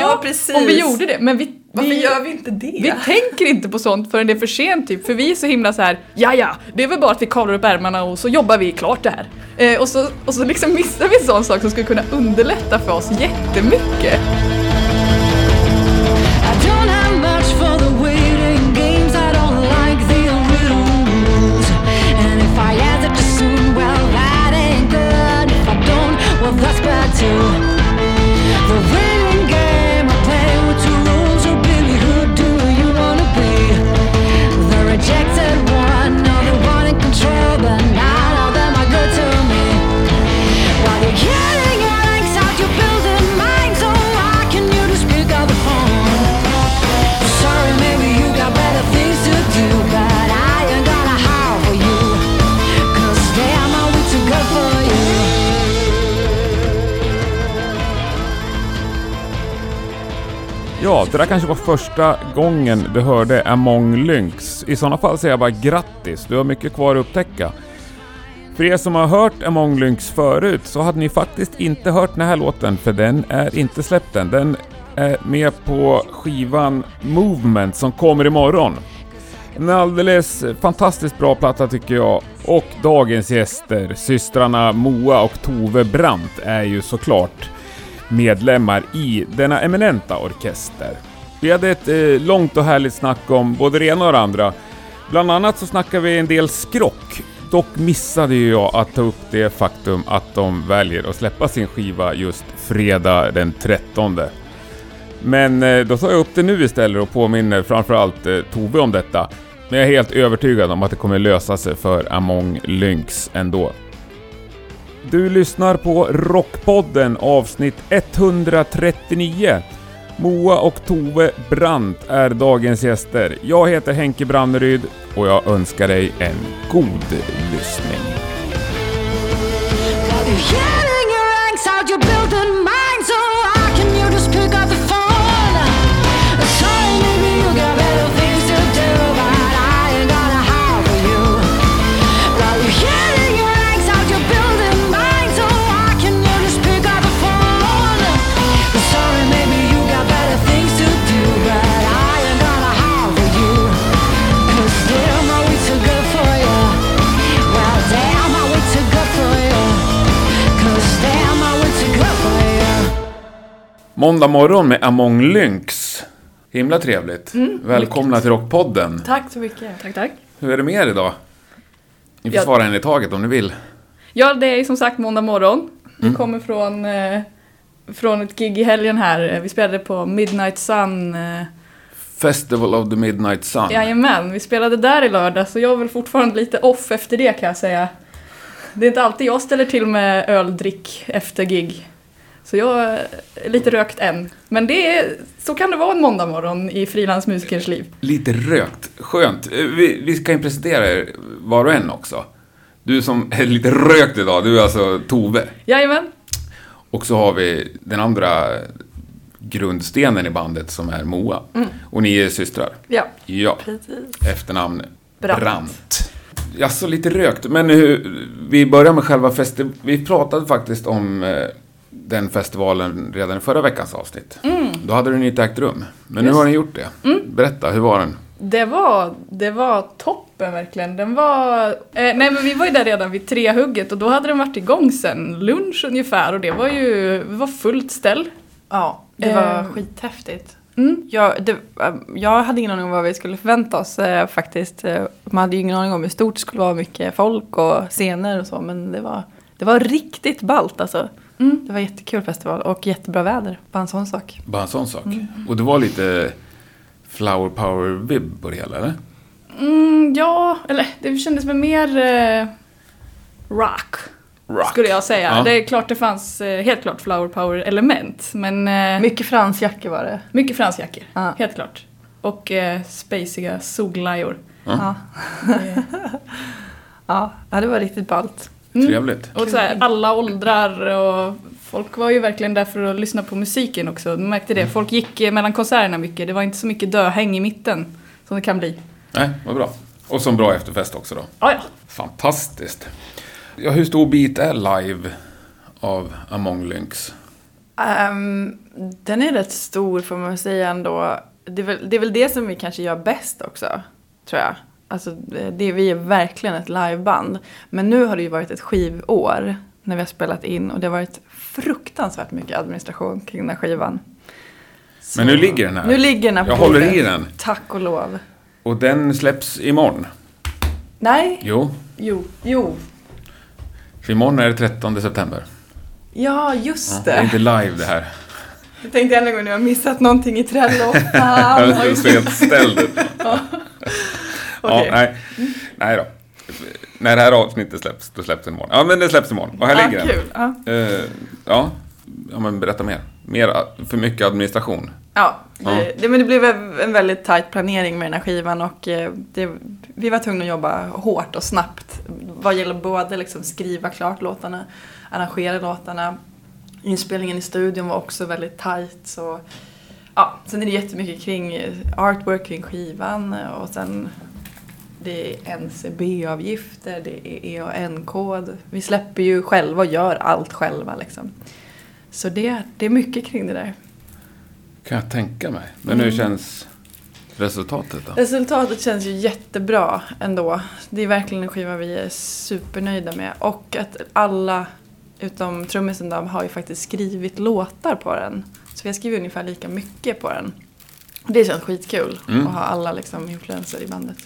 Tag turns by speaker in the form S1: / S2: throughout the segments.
S1: Ja, precis.
S2: Om vi gjorde det. Men vi,
S1: Varför
S2: vi,
S1: gör vi inte det?
S2: vi tänker inte på sånt förrän det är för sent typ. För vi är så himla så här, ja ja, det är väl bara att vi kavlar upp ärmarna och så jobbar vi klart det här. Eh, och, så, och så liksom missar vi en sån sak som skulle kunna underlätta för oss jättemycket.
S3: Much for
S4: Ja, det där kanske var första gången du hörde Among Lynx. I sådana fall säger jag bara grattis, du har mycket kvar att upptäcka. För er som har hört Among Lynx förut så hade ni faktiskt inte hört den här låten för den är inte släppt än. Den är med på skivan Movement som kommer imorgon. En alldeles fantastiskt bra platta tycker jag. Och dagens gäster, systrarna Moa och Tove Brandt, är ju såklart medlemmar i denna eminenta orkester. Vi hade ett eh, långt och härligt snack om både det ena och det andra. Bland annat så snackade vi en del skrock. Dock missade ju jag att ta upp det faktum att de väljer att släppa sin skiva just fredag den 13. Men eh, då tar jag upp det nu istället och påminner framförallt eh, Tove om detta. Men jag är helt övertygad om att det kommer lösa sig för Among Lynx ändå. Du lyssnar på Rockpodden avsnitt 139. Moa och Tove Brandt är dagens gäster. Jag heter Henke Branneryd och jag önskar dig en god lyssning. Måndag morgon med Among Lynx. Himla trevligt. Välkomna till Rockpodden.
S1: Tack så mycket.
S2: Tack, tack.
S4: Hur är det med er idag? Ni får
S2: Ja.
S4: svara en i taget om ni vill.
S2: Ja, det är som sagt måndag morgon. Vi
S4: Mm.
S2: kommer från, eh, från ett gig i helgen här. Vi spelade på Midnight Sun. Eh,
S4: Festival of the Midnight Sun.
S2: jajamän, vi spelade där i lördag så jag är väl fortfarande lite off efter det kan jag säga. Det är inte alltid jag ställer till med öldrick efter gig. Så jag är lite rökt än. Men det är, så kan det vara en måndag morgon i frilansmusikers liv.
S4: Lite rökt. Skönt. Eh, Vi, vi ska ju presentera er var och en också. Du som är lite rökt idag, du är alltså Tove.
S2: Jajamän,
S4: Och så har vi den andra grundstenen i bandet som är Moa. Och ni är systrar.
S1: Ja,
S4: Ja,
S1: precis.
S4: efternamn
S1: Brandt.
S4: Brandt. Ja, så lite rökt. Men hur, vi börjar med själva festivalen. Vi pratade faktiskt om eh, den festivalen redan i förra veckans avsnitt. Då hade den inte ägt rum. Men nu
S2: Just.
S4: har ni gjort det. Berätta, hur var den?
S2: det var, det var toppen verkligen. Den var... Eh, nej men vi var ju där redan vid trehugget och då hade den varit igång sen lunch ungefär och det var ju det var fullt ställ.
S1: Ja, det var
S2: Eh,
S1: skithäftigt.
S2: Mm.
S1: Jag, det, eh, jag hade ingen aning om vad vi skulle förvänta oss eh, faktiskt. Eh, Man hade ju ingen aning om hur stort det skulle vara, mycket folk och scener och så. Men det var, det var riktigt ballt alltså.
S2: Mm.
S1: Det var jättekul festival och jättebra väder. Bara en sån sak.
S4: Bara en sån sak. Och det var lite flower power-vibb på det hela, eller?
S2: Mm, ja, eller det kändes väl mer eh, rock,
S4: Rock.
S2: skulle jag säga.
S4: Ja.
S2: Det är klart det fanns eh, helt klart flower power element men eh,
S1: Mycket fransjackor var det.
S2: mycket fransjackor,
S1: Ja.
S2: helt klart. Och eh, spaciga solglajjor.
S1: Ja.
S2: Eh,
S1: Ja, ja, det var riktigt ballt.
S2: Mm.
S4: Trevligt.
S2: Och så här, alla åldrar och folk var ju verkligen där för att lyssna på musiken också. Du märkte det. Folk gick eh, mellan konserterna mycket. Det var inte så mycket döhäng i mitten som det kan bli.
S4: Nej, vad bra. Och som bra efterfest också då.
S2: Ja, ja.
S4: Fantastiskt. Ja, hur stor bit är live av Among Lynx?
S1: Ehm, den är rätt stor får man säga ändå. Det är, väl, det är väl det som vi kanske gör bäst också, tror jag. Alltså, det, vi är verkligen ett liveband. Men nu har det ju varit ett skivår när vi har spelat in och det har varit fruktansvärt mycket administration kring den här skivan. Så-
S4: Men nu ligger den här.
S1: Nu ligger den här
S4: Jag håller
S1: bordet.
S4: i den.
S1: Tack och lov.
S4: Och den släpps imorgon.
S1: Nej,
S4: Jo,
S1: jo, jo.
S4: för imorgon är det 13 september.
S1: Ja, just
S4: Ja, det är
S1: det.
S4: inte live det här.
S1: Jag tänkte än en gång nu, jag har missat någonting i Trello.
S4: Jag
S1: Fan.
S4: är så helt ställd. Ja,
S1: Okej.
S4: nej. nej då. När det här avsnittet släpps, då släpps den imorgon. Ja, men det släpps imorgon. Och här
S1: Ja,
S4: ligger
S1: kul. Ja.
S4: den. Eh, ja. ja, men berätta mer. Mer, a- för mycket administration.
S1: Ja,
S4: Ja.
S1: det, det, men det blev en väldigt tajt planering med den här skivan och eh, det, vi var tvungna att jobba hårt och snabbt vad gäller både liksom skriva klart låtarna, arrangera låtarna. Inspelningen i studion var också väldigt tajt. Så, ja, sen är det jättemycket kring eh, artwork kring skivan eh, och sen det är NCB-avgifter, det är EAN-kod. Vi släpper ju själva och gör allt själva liksom. Så det, det är mycket kring det där.
S4: Kan jag tänka mig. Men hur känns resultatet då?
S1: Resultatet känns ju jättebra ändå. Det är verkligen en skiva vi är supernöjda med. Och att alla, utom trummisen då, har ju faktiskt skrivit låtar på den. Så vi har skrivit ungefär lika mycket på den. Det känns skitkul
S4: Mm.
S1: att ha alla liksom influenser i bandet.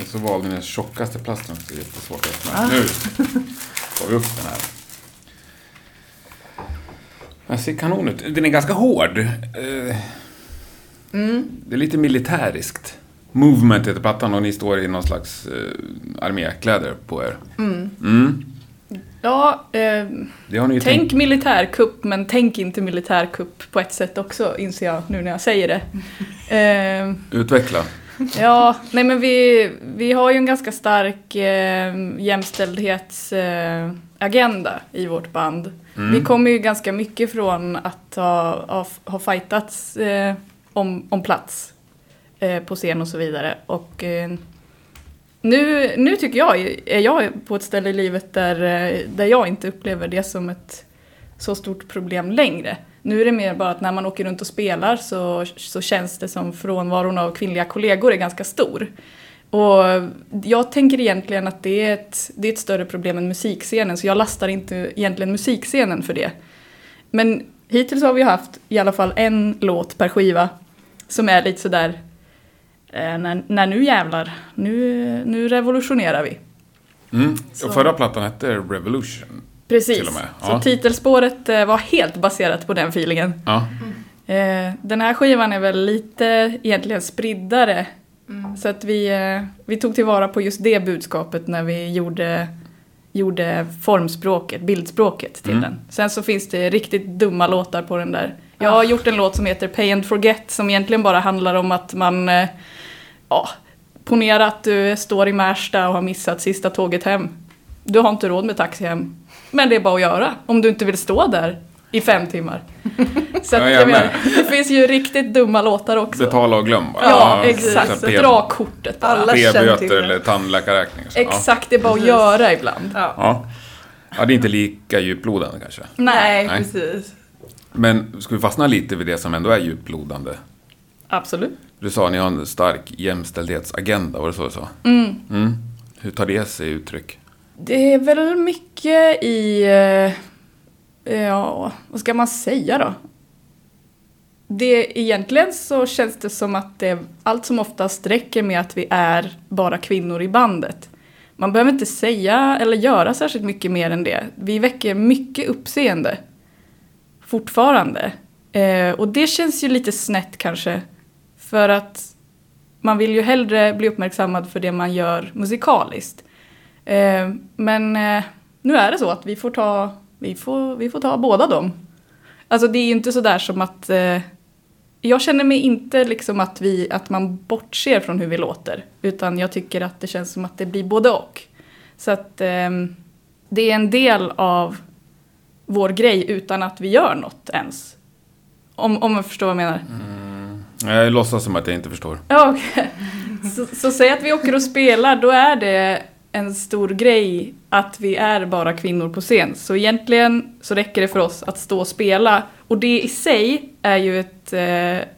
S4: Och så valde ni den tjockaste plasten. Så det är jättesvårt att öppna.
S1: Ah.
S4: Nu tar vi upp den här. Den ser kanon ut. Den är ganska hård. Eh,
S1: Mm.
S4: Det är lite militäriskt. Movement heter plattan och ni står i någon slags eh, armékläder på er.
S1: Mm.
S4: Mm.
S2: Ja, eh, tänk militärkupp men tänk inte militärkupp på ett sätt också inser jag nu när jag säger det. Eh,
S4: Utveckla.
S2: Ja, nej men vi, vi har ju en ganska stark eh, jämställdhetsagenda eh, i vårt band.
S4: Mm.
S2: Vi kommer ju ganska mycket från att ha, ha, ha fightats eh, om, om plats eh, på scen och så vidare. Och eh, nu, nu tycker jag, är jag på ett ställe i livet där, eh, där jag inte upplever det som ett så stort problem längre. Nu är det mer bara att när man åker runt och spelar så, så känns det som frånvaron av kvinnliga kollegor är ganska stor. Och jag tänker egentligen att det är, ett, det är ett större problem än musikscenen så jag lastar inte egentligen musikscenen för det. Men hittills har vi haft i alla fall en låt per skiva som är lite sådär eh, när, när nu jävlar, nu, nu revolutionerar vi.
S4: Mm. Och förra plattan hette Revolution.
S2: Precis.
S4: Till och med,
S2: Så
S4: ja.
S2: titelspåret eh, var helt baserat på den feelingen.
S4: Ja.
S2: Eh, den här skivan är väl lite egentligen spriddare. Så att vi, eh, vi tog tillvara på just det budskapet när vi gjorde, gjorde formspråket, bildspråket till
S4: Mm.
S2: den. Sen så finns det riktigt dumma låtar på den där. Jag har gjort en låt som heter Pay and Forget som egentligen bara handlar om att man, ja, ponera att du står i Märsta och har missat sista tåget hem. Du har inte råd med taxi hem. Men det är bara att göra om du inte vill stå där i fem timmar. Så att,
S4: Ja,
S2: jag menar, det finns ju riktigt dumma låtar också.
S4: Betala och glöm bara.
S2: Ja,
S4: så
S2: exakt. Dra kortet bara.
S1: Alla
S4: P-böter eller. Ja.
S2: Exakt, det är bara att
S1: Precis.
S2: göra ibland.
S1: Ja.
S4: Ja. ja, det är inte lika djuplodande kanske.
S1: Nej,
S4: Nej.
S1: precis.
S4: Men ska vi fastna lite vid det som ändå är djuplodande?
S2: Absolut.
S4: Du sa att ni har en stark jämställdhetsagenda, var det så du sa?
S2: Mm.
S4: Mm. Hur tar det sig uttryck?
S2: Det är väl mycket i... Eh, eh, ja, vad ska man säga då? Det, egentligen så känns det som att det allt som oftast räcker med att vi är bara kvinnor i bandet. Man behöver inte säga eller göra särskilt mycket mer än det. Vi väcker mycket uppseende. Fortfarande. Eh, och det känns ju lite snett kanske. För att man vill ju hellre bli uppmärksammad för det man gör musikaliskt. Eh, men eh, nu är det så att vi får ta, vi får, vi får ta båda dem. Alltså det är ju inte sådär som att eh, jag känner mig inte liksom att, vi, att man bortser från hur vi låter. Utan jag tycker att det känns som att det blir både och. Så att ehm, det är en del av vår grej utan att vi gör något ens. Om, om jag förstår vad jag menar.
S4: Jag låtsas som att jag inte förstår.
S2: Ja, okej. Så, så säg att vi åker och spelar, då är det en stor grej att vi är bara kvinnor på scen. Så egentligen så räcker det för oss att stå och spela. Och det i sig är ju, ett, eh,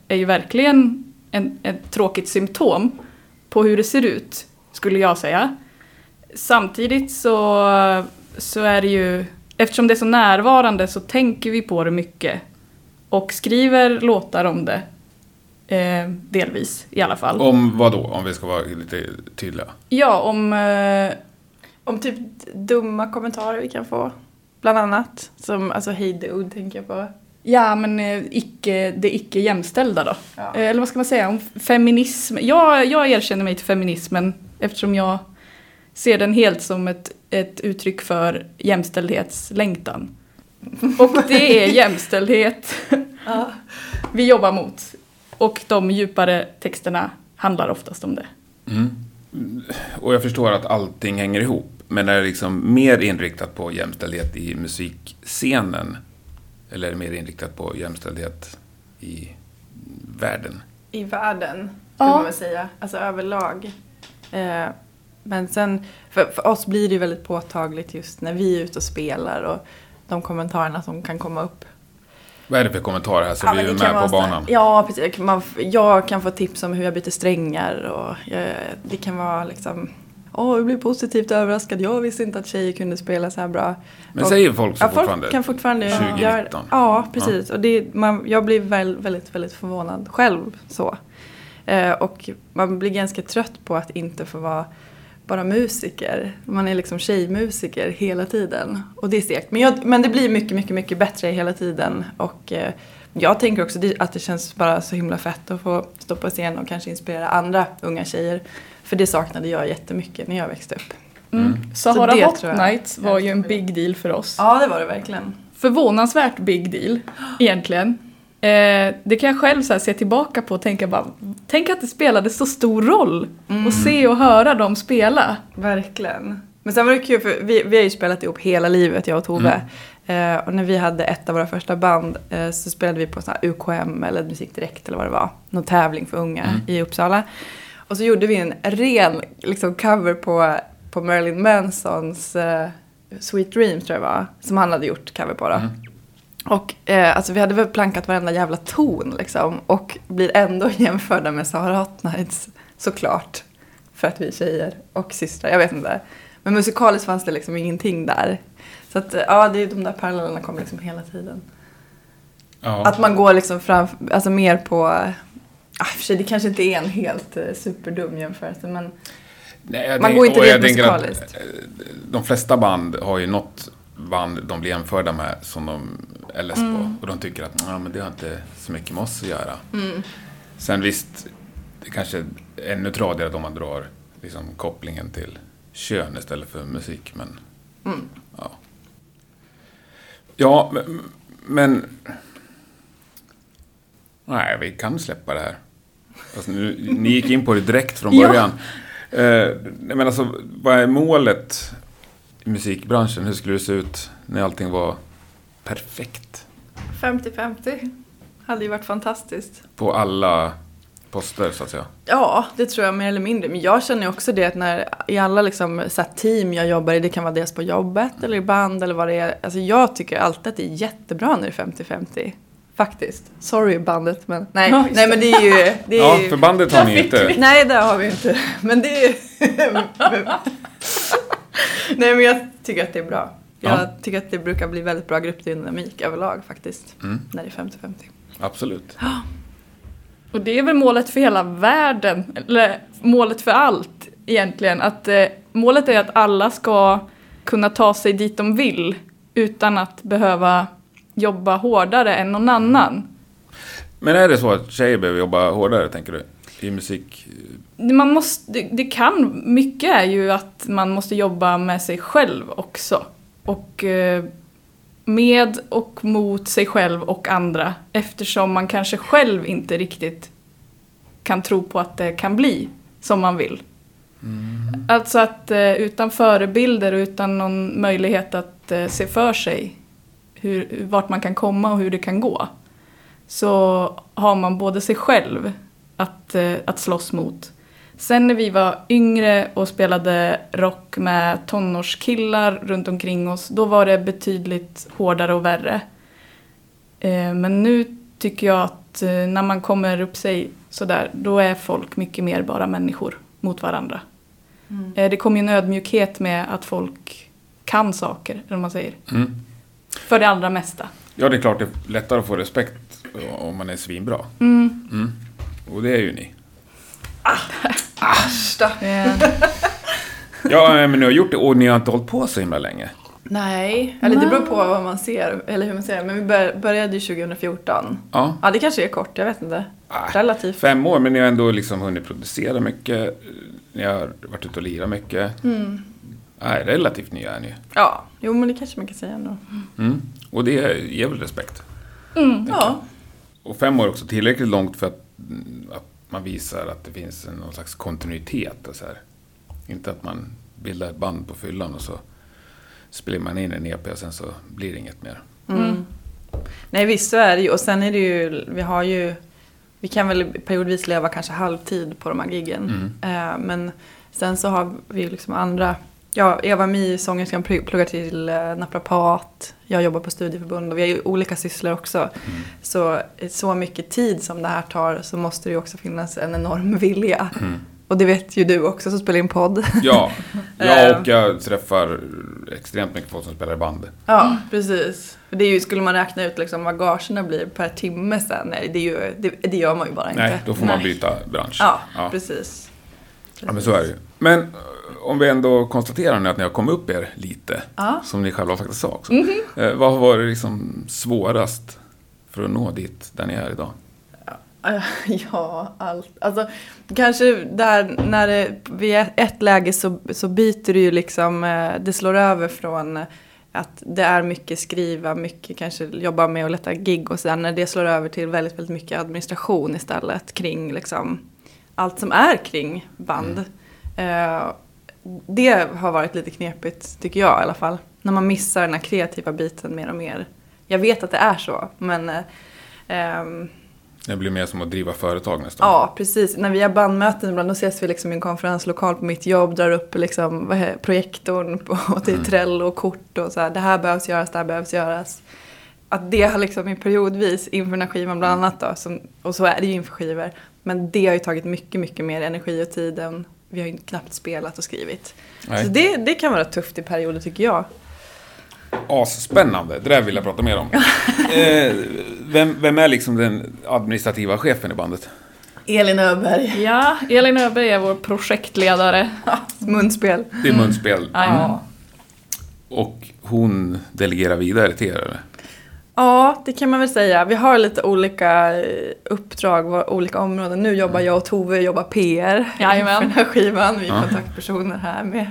S2: är ju verkligen en, ett tråkigt symptom på hur det ser ut, skulle jag säga. Samtidigt så, så är det ju, eftersom det är så närvarande så tänker vi på det mycket. Och skriver låtar om det. Eh, delvis i alla fall.
S4: Om vad då? Om vi ska vara lite tydliga.
S2: Ja, om... Eh,
S1: Om typ dumma kommentarer vi kan få. Bland annat. Som, alltså hej dude tänker jag på.
S2: ja, men eh, icke, det icke jämställda då.
S1: Ja.
S2: Eh, eller vad ska man säga? Om feminism. Jag, jag erkänner mig till feminismen eftersom jag ser den helt som ett, ett uttryck för jämställdhetslängtan. Och det är jämställdhet
S1: Ja.
S2: vi jobbar mot. Och de djupare texterna handlar oftast om det.
S4: Mm. Och jag förstår att allting hänger ihop. Men är det liksom mer inriktat på jämställdhet i musikscenen? Eller är det mer inriktat på jämställdhet i världen?
S1: I världen, skulle
S2: Ja.
S1: man säga. Alltså överlag. Eh, men sen, för, för oss blir det ju väldigt påtagligt just när vi är ute och spelar och de kommentarerna som kan komma upp.
S4: Vad är det för kommentarer här så
S1: Ja,
S4: vi är med på banan?
S1: Ja, precis. Man, jag kan få tips om hur jag byter strängar och jag, det kan vara liksom Åh, jag blev positivt överraskad. Jag visste inte att tjejer kunde spela så här bra.
S4: Men
S1: Och-
S4: säger folk så
S1: Ja, folk
S4: fortfarande?
S1: kan fortfarande
S4: 2019.
S1: göra Ja, precis. Och det, man, jag blir väl, väldigt, väldigt förvånad själv. så. Eh, och man blir ganska trött på att inte få vara bara musiker. Man är liksom tjejmusiker hela tiden. Och det är segt. Men, jag, men det blir mycket, mycket, mycket bättre hela tiden. Och eh, jag tänker också att det känns bara så himla fett att få stå på scen och kanske inspirera andra unga tjejer. För det saknade jag jättemycket när jag växte upp.
S2: Mm. Sahara
S1: Så
S2: Hot Nights var ju en big deal för oss.
S1: Ja, det var det verkligen.
S2: Förvånansvärt big deal, egentligen. Eh, det kan jag själv så här, se tillbaka på och tänka bara, tänk att det spelade så stor roll. Och se och höra dem spela.
S1: Verkligen. Men sen var det kul för vi, vi har ju spelat ihop hela livet jag och Tove. Eh, och när vi hade ett av våra första band eh, så spelade vi på sån här UKM eller Musik Direkt eller vad det var. Någon tävling för unga i Uppsala. Och så gjorde vi en ren liksom, cover på, på Marilyn Mansons eh, Sweet Dreams tror jag var. Som han hade gjort cover på då. Och eh, alltså vi hade väl plankat varenda jävla ton liksom. Och blir ändå jämförda med Sahara Hot Nights såklart. För att vi är tjejer och systrar, jag vet inte. Men musikaliskt fanns det liksom ingenting där. Så att eh, ja, det är de där parallellerna kommer liksom hela tiden.
S4: Ja.
S1: Att man går liksom fram, alltså mer på, ah, för sig det kanske inte är en helt eh, superdum jämförelse men
S4: Nej,
S1: Man går inte rent
S4: tänker att,
S1: musikaliskt.
S4: eh, De flesta band har ju något band de blir jämförda med som de är less
S1: Mm.
S4: på. Och de tycker att ja, men det har inte så mycket med oss att göra. Sen visst, det kanske är ännu tradigare om man drar liksom, kopplingen till kön istället för musik. Men,
S1: Mm.
S4: ja. Ja, men, men... Nej, vi kan släppa det här. Alltså, nu, ni gick in på det direkt från
S2: Ja.
S4: början. Eh, nej, men alltså, vad är målet musikbranschen? Hur skulle det se ut när allting var perfekt?
S1: 50-50 hade ju varit fantastiskt.
S4: På alla poster, så att säga.
S1: Ja, det tror jag mer eller mindre. Men jag känner ju också det att när i alla liksom, så team jag jobbar i, det kan vara dels på jobbet eller i band eller vad det är. Alltså jag tycker alltid att det är jättebra när det är 50-50. Faktiskt. Sorry bandet men nej,
S2: Ja,
S1: nej men det är ju... Det är
S4: Ja,
S1: ju...
S4: för bandet har ni inte.
S1: Nej, det har vi inte. Men det är Nej, men jag tycker att det är bra. Jag
S4: Ja.
S1: tycker att det brukar bli väldigt bra gruppdynamik överlag faktiskt.
S4: Mm,
S1: När det är 50-50.
S4: absolut.
S2: Och det är väl målet för hela världen, eller målet för allt egentligen. Att eh, målet är att alla ska kunna ta sig dit de vill utan att behöva jobba hårdare än någon annan.
S4: Men är det så att tjejer behöver jobba hårdare, tänker du? I musik?
S2: Man måste, det, det kan, mycket är ju att man måste jobba med sig själv också. Och eh, med och mot sig själv och andra eftersom man kanske själv inte riktigt kan tro på att det kan bli som man vill. Alltså att eh, utan förebilder och utan någon möjlighet att eh, se för sig hur, vart man kan komma och hur det kan gå så har man både sig själv att, eh, att slåss mot. Sen när vi var yngre och spelade rock med tonårskillar runt omkring oss, då var det betydligt hårdare och värre. Eh, Men nu tycker jag att eh, när man kommer upp sig sådär, då är folk mycket mer bara människor mot varandra.
S1: Mm.
S2: Det kommer ju en ödmjukhet med att folk kan saker, eller vad man säger.
S4: Mm.
S2: För det allra mesta.
S4: Ja, det är klart det är lättare att få respekt om man är svinbra.
S2: Mm.
S4: Och det är ju ni.
S1: Äsch då.
S2: Eh,
S4: Ja, men ni har gjort det och ni har inte hållit på så himla länge.
S1: Nej, eller det beror på vad man ser, eller hur man ser. Men vi bör, började ju 2014.
S4: Ja.
S1: Ja, det kanske är kort, jag vet inte.
S4: Ah,
S1: Relativt.
S4: Fem år, men ni har ändå liksom hunnit producera mycket. Ni har varit ute och lirat mycket.
S1: Mm.
S4: Nej, relativt nya är ni.
S1: Ja, jo men det kanske man kan säga ändå.
S4: Mm. Och det ger väl respekt.
S2: mm.
S1: Ja,
S4: Och fem år är också tillräckligt långt för att, att man visar att det finns en, någon slags kontinuitet. Och så här. Inte att man bildar ett band på fyllan och så spelar man in en EP och sen så blir det inget mer.
S1: Mm. Nej visst så är det ju. Och sen är det ju, vi har ju, vi kan väl periodvis leva kanske halvtid på de här giggen. Eh, men sen så har vi ju liksom andra, ja Eva Mi, sångerskan, pl- pluggar till eh, naprapat. Jag jobbar på studieförbund och vi har ju olika sysslor också. Så så mycket tid som det här tar så måste det ju också finnas en enorm vilja.
S4: Mm.
S1: Och det vet ju du också som spelar in podd.
S4: Ja, ja
S1: Eh.
S4: och jag träffar extremt mycket folk som spelar i band.
S1: Ja, precis. För det är ju, skulle man räkna ut liksom vad gagerna blir per timme sen, nej, det, är ju, det, det gör man ju bara inte.
S4: Nej, då får man
S2: Nej.
S4: byta bransch.
S1: Ja,
S4: ja.
S1: precis.
S4: Ja, men så är det ju. Men eh, om vi ändå konstaterar nu att ni har kommit upp er lite,
S1: Ja.
S4: som ni själva faktiskt sa också.
S1: Mhm.
S4: Eh, vad har varit liksom svårast för att nå dit där ni är idag?
S1: Ja, allt. Alltså, kanske där när det, vid ett- läge så, så byter det ju liksom, eh, det slår över från att det är mycket skriva, mycket kanske jobba med att leta gig och sen när det slår över till väldigt, väldigt mycket administration istället kring liksom allt som är kring band. Eh, det har varit lite knepigt tycker jag i alla fall. När man missar den här kreativa biten mer och mer. Jag vet att det är så, men ehm,
S4: Det blir mer som att driva företag nästan.
S1: Ja, precis. När vi har bandmöten ibland då ses vi liksom i en konferenslokal på mitt jobb, drar upp liksom, vad heter, projektorn på, till Trello och kort och så här, det här behövs göras, det här behövs göras. Att det har liksom i periodvis inför den här skivan bland annat då, som, och så är det ju inför skivor, men det har ju tagit mycket, mycket mer energi och tid än vi har ju knappt spelat och skrivit.
S4: Nej.
S1: Så det, det kan vara tufft i perioder tycker jag.
S4: Asspännande, det där vill jag prata mer om. eh, vem, vem är liksom den administrativa chefen i bandet?
S1: Elin Öberg,
S2: Ja, Elin Öberg är vår projektledare.
S1: munspel.
S4: Det är munspel.
S2: Ja.
S4: Och hon delegerar vidare till er eller?
S1: Ja, det kan man väl säga. Vi har lite olika eh, uppdrag, olika områden. Nu jobbar jag och Tove jobbar PR
S2: Jajamän.
S1: för den här skivan. Vi är kontaktpersoner här med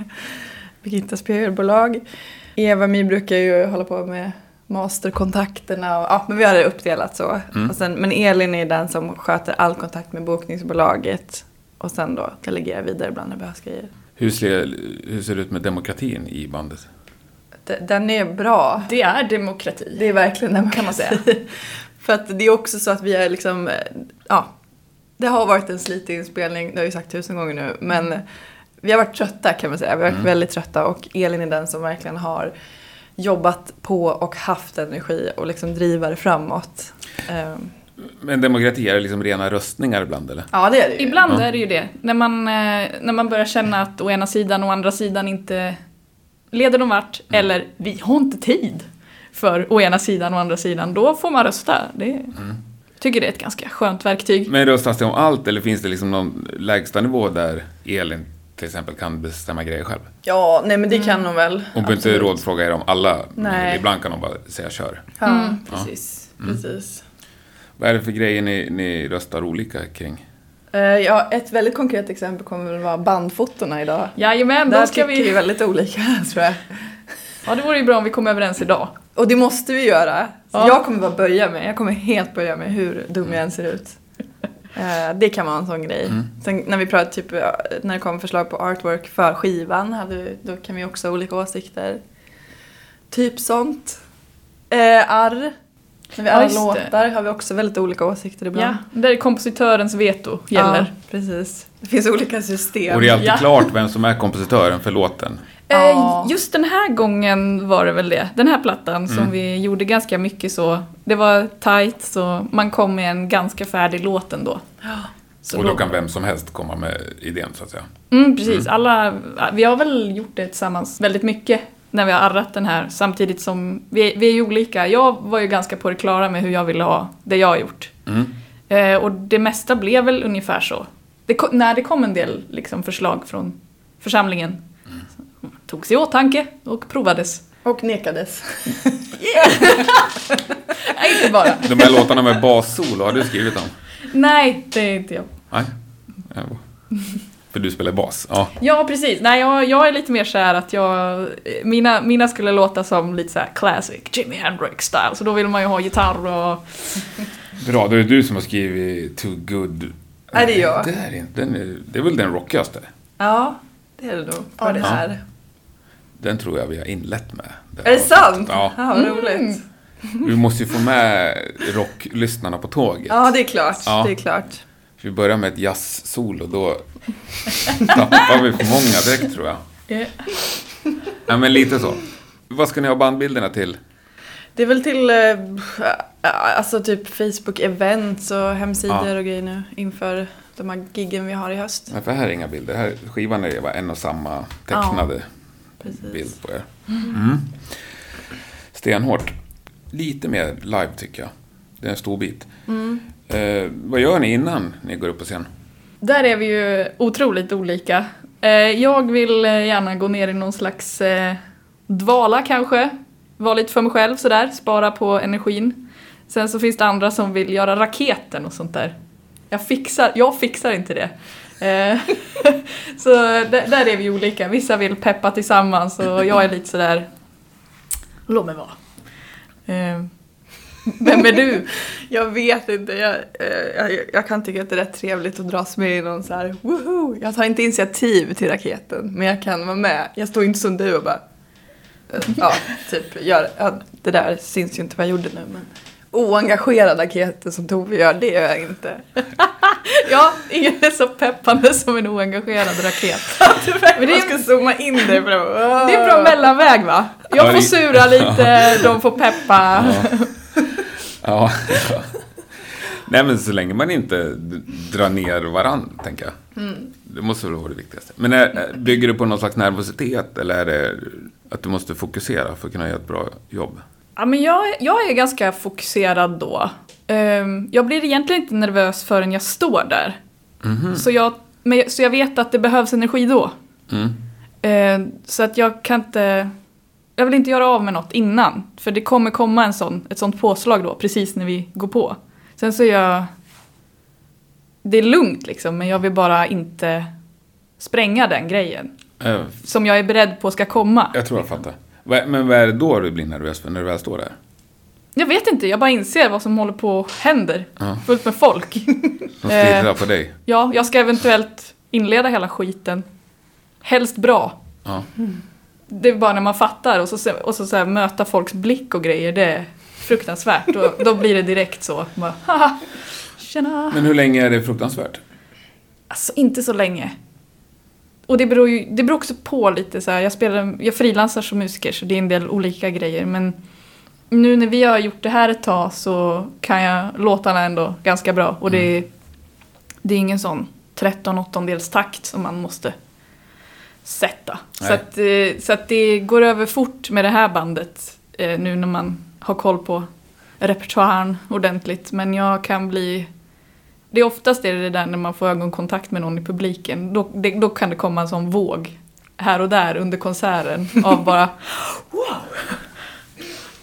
S1: Birgittas PR-bolag. Eva och Mi brukar ju hålla på med masterkontakterna. Och, ja, men vi har det uppdelat så.
S4: Mm.
S1: Sen, men Elin är den som sköter all kontakt med bokningsbolaget. Och sen då delegerar vidare ibland när det behövs grejer.
S4: Hur ser, hur ser det ut med demokratin i bandet?
S1: Den är bra.
S2: Det är demokrati.
S1: Det är verkligen den
S2: kan man säga.
S1: För att det är också så att vi är liksom, eh, ja, det har varit en slitig inspelning, det har jag ju sagt tusen gånger nu, men vi har varit trötta kan man säga. Vi har varit
S4: Mm.
S1: väldigt trötta och Elin är den som verkligen har jobbat på och haft energi och liksom driva det framåt. Ehm,
S4: Men demokrati, är det liksom rena röstningar ibland eller?
S1: Ja, det är det ju.
S2: Ibland
S4: Ja.
S2: är det ju det. När man, eh, när man börjar känna att å ena sidan och andra sidan inte leder någon vart,
S4: Mm.
S2: eller vi har inte tid för å ena sidan och andra sidan, då får man rösta. Det,
S4: Mm.
S2: tycker det är ett ganska skönt verktyg.
S4: Men röstas det om allt eller finns det liksom någon lägsta nivå där Elin till exempel kan bestämma grejer själv?
S1: Ja, nej men det kan hon väl.
S4: Hon behöver inte rådfråga er om alla,
S1: Nej.
S4: ibland kan hon bara säga kör.
S1: Ja,
S2: Mm.
S1: precis.
S4: Mm.
S1: precis.
S4: Vad är det för grejer ni, ni röstar olika kring?
S1: Eh, ja, ett väldigt konkret exempel kommer väl vara bandfotona idag.
S2: Jajamän,
S1: Där
S2: då ska
S1: tycker vi
S2: vi...
S1: väldigt olika tror jag.
S2: Ja, det vore ju bra om vi kom överens idag.
S1: Och det måste vi göra.
S2: Ja.
S1: Jag kommer bara börja med, jag kommer helt börja med hur dum jag än ser ut. Eh, det kan vara en sån grej.
S4: Mm.
S1: Sen när vi pratar typ, när det kommer förslag på artwork för skivan, hade, då kan vi också ha olika åsikter. Typ sånt. Eh, arr. Men vi
S2: Ja,
S1: alla
S2: det.
S1: låtar har vi också väldigt olika åsikter ibland.
S2: Ja, där kompositörens veto gäller.
S1: Ja, precis. Det finns olika system.
S4: Och det är alltid
S2: Ja.
S4: klart vem som är kompositören för låten.
S1: Ja.
S2: Eh, just den här gången var det väl det. Den här plattan som
S4: Mm.
S2: vi gjorde ganska mycket så. Det var tight så man kom med en ganska färdig låt ändå. Så
S4: Och då kan vem som helst komma med idén så att säga.
S2: Mm, precis. Alla, vi har väl gjort det tillsammans väldigt mycket när vi har arrat den här samtidigt som vi, vi är ju olika. Jag var ju ganska på det klara med hur jag ville ha det jag har gjort.
S4: Mm.
S2: Eh, och det mesta blev väl ungefär så. Det, när det kom en del liksom, förslag från församlingen
S4: Mm.
S2: togs i åtanke och provades.
S1: Och nekades.
S2: Nej, inte bara.
S4: De här låtarna med bassolo, har du skrivit dem?
S2: Nej, det är inte jag.
S4: Nej. Ja. För du spelar bas? Ja.
S2: Ja, precis. Nej, jag, jag är lite mer så här att jag... Mina, mina skulle låta som lite så här classic Jimi Hendrix-style. Så då vill man ju ha gitarr och...
S4: Bra, då är det du som har skrivit Too Good.
S1: Nej, det är jag.
S4: Det är, inte, den är, det är väl den rockigaste?
S1: Ja, det är det nog.
S2: Ja.
S1: det här.
S4: Den tror jag vi har inlett med. Den
S1: Är det sant?
S4: Ja.
S1: Ja, vad roligt.
S4: Vi måste ju få med rocklyssnarna på tåget.
S1: Ja, det är klart.
S4: Ja.
S1: Det är klart.
S4: Vi börjar med ett jazz-solo, då tappar vi för många direkt tror jag.
S2: Eh,
S4: Ja, men lite så. Vad ska ni ha bandbilderna till?
S1: Det är väl till eh, alltså typ Facebook-events och hemsidor
S4: Ja.
S1: och grejer nu inför de här giggen vi har i höst.
S4: Nej, för här är inga bilder. Här, skivan är bara en och samma tecknade
S1: Precis.
S4: bild på er. Mm. Stenhårt. Lite mer live tycker jag. Det är en stor bit.
S1: Mm.
S4: Eh, vad gör ni innan ni går upp på scen?
S2: Där är vi ju otroligt olika. Eh, jag vill eh, gärna gå ner i någon slags eh, dvala kanske. Vara lite för mig själv sådär, spara på energin. Sen så finns det andra som vill göra raketen och sånt där. Jag fixar, jag fixar inte det. Eh, så där, där är vi olika. Vissa vill peppa tillsammans och jag är lite sådär, låt mig vara. Eh, vem är du?
S1: Jag vet inte, jag, eh, jag, jag kan tycka att det är rätt trevligt att dras med i någon så här woho! Jag tar inte initiativ till raketen, men jag kan vara med. Jag står inte som du och bara eh, ja, typ gör, ja, det där syns ju inte vad jag gjorde nu men oengagerad raketen som Tove gör, det gör jag inte.
S2: Ja, ingen är så peppande som en oengagerad raket.
S1: Men det ska zooma in dig på det.
S2: Det är en bra mellanväg va?
S4: Ja,
S2: Jag får
S4: det-
S2: sura lite, de får peppa.
S4: Ja. Nej men så länge man inte drar ner varann, tänker jag.
S1: Mm.
S4: Det måste väl vara det viktigaste. Men är, bygger du på någon slags nervositet eller är det att du måste fokusera för att kunna göra ett bra jobb?
S2: Ja, men jag, jag är ganska fokuserad då. Ehm, jag blir egentligen inte nervös förrän jag står där.
S4: Mhm.
S2: Så, jag- så jag vet att det behövs energi då.
S4: Mm.
S2: Ehm, så att jag kan inte... Jag vill inte göra av med något innan. För det kommer komma en sån, ett sånt påslag då, precis när vi går på. Sen så är jag... Det är lugnt liksom, men jag vill bara inte spränga den grejen.
S4: Eh,
S2: Som jag är beredd på ska komma.
S4: Jag tror jag fattar. Va- Men vad är det då du blir nervös för när du väl står där?
S2: Jag vet inte, jag bara inser vad som håller på och händer.
S4: Ja.
S2: Fullt med folk.
S4: De stirrar på dig.
S2: Ja, jag ska eventuellt inleda hela skiten. Helst bra.
S4: Ja.
S2: Det är bara när man fattar och så, och så, så här, möta folks blick och grejer, det är fruktansvärt. Då, då blir det direkt så. Bara, Haha, tjena.
S4: Men hur länge är det fruktansvärt?
S2: Alltså inte så länge. Och det beror ju det beror också på lite så här. Jag spelar, jag frilansar som musiker så det är en del olika grejer. Men nu när vi har gjort det här ett tag så kan jag låtarna ändå ganska bra. Och det är, det är ingen sån 13 åttondels takt som man måste sätta. Så att, eh, så att det går över fort med det här bandet eh, nu när man har koll på repertoaren ordentligt. Men jag kan bli det är oftast är det där när man får ögonkontakt med någon i publiken. Då, det, då kan det komma en sån våg här och där under konserten av bara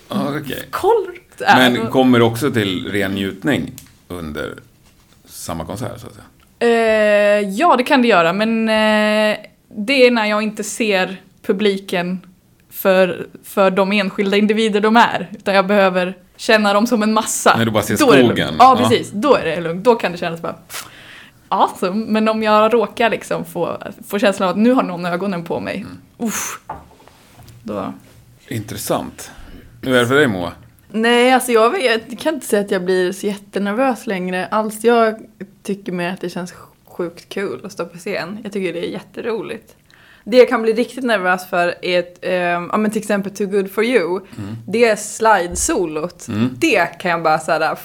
S4: okej.
S2: kolla det är.
S4: Men kommer också till ren njutning under samma konsert så att säga?
S2: Eh, ja, det kan det göra, men eh, det är när jag inte ser publiken för, för de enskilda individer de är. Utan jag behöver känna dem som en massa.
S4: När du bara ser
S2: Då är det lugnt.
S4: skogen.
S2: Ja,
S4: Ja.
S2: precis. Då är det lugnt. Då kan det kännas bara awesome. Men om jag råkar liksom få, få känslan av att nu har någon ögonen på mig.
S4: Mm.
S2: Uff, då...
S4: Intressant. Hur är det för dig Moa?
S1: Nej, alltså jag, vet, jag kan inte säga att jag blir så jättenervös längre alls. Jag tycker mer att det känns sjukt kul att stå på scen. Jag tycker det är jätteroligt. Det jag kan bli riktigt nervös för är ett, eh, ja men till exempel Too Good For You. Det slide-solot. Det kan jag bara såhär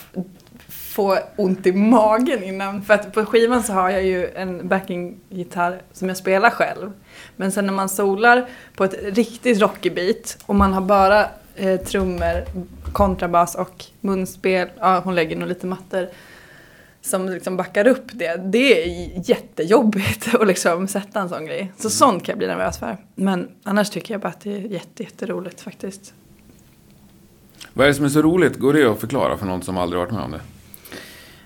S1: få ont i magen innan. För att på skivan så har jag ju en backing-gitarr som jag spelar själv. Men sen när man solar på ett riktigt rockig beat och man har bara eh, trummor, kontrabas och munspel, ja hon lägger nog lite mattor som liksom backar upp det. Det är jättejobbigt att liksom sätta en sån grej. Så sånt kan jag bli nervös för. Men annars tycker jag bara att det är jätte, jätteroligt faktiskt.
S4: Vad är det som är så roligt? Går det att förklara för någon som aldrig varit med om det?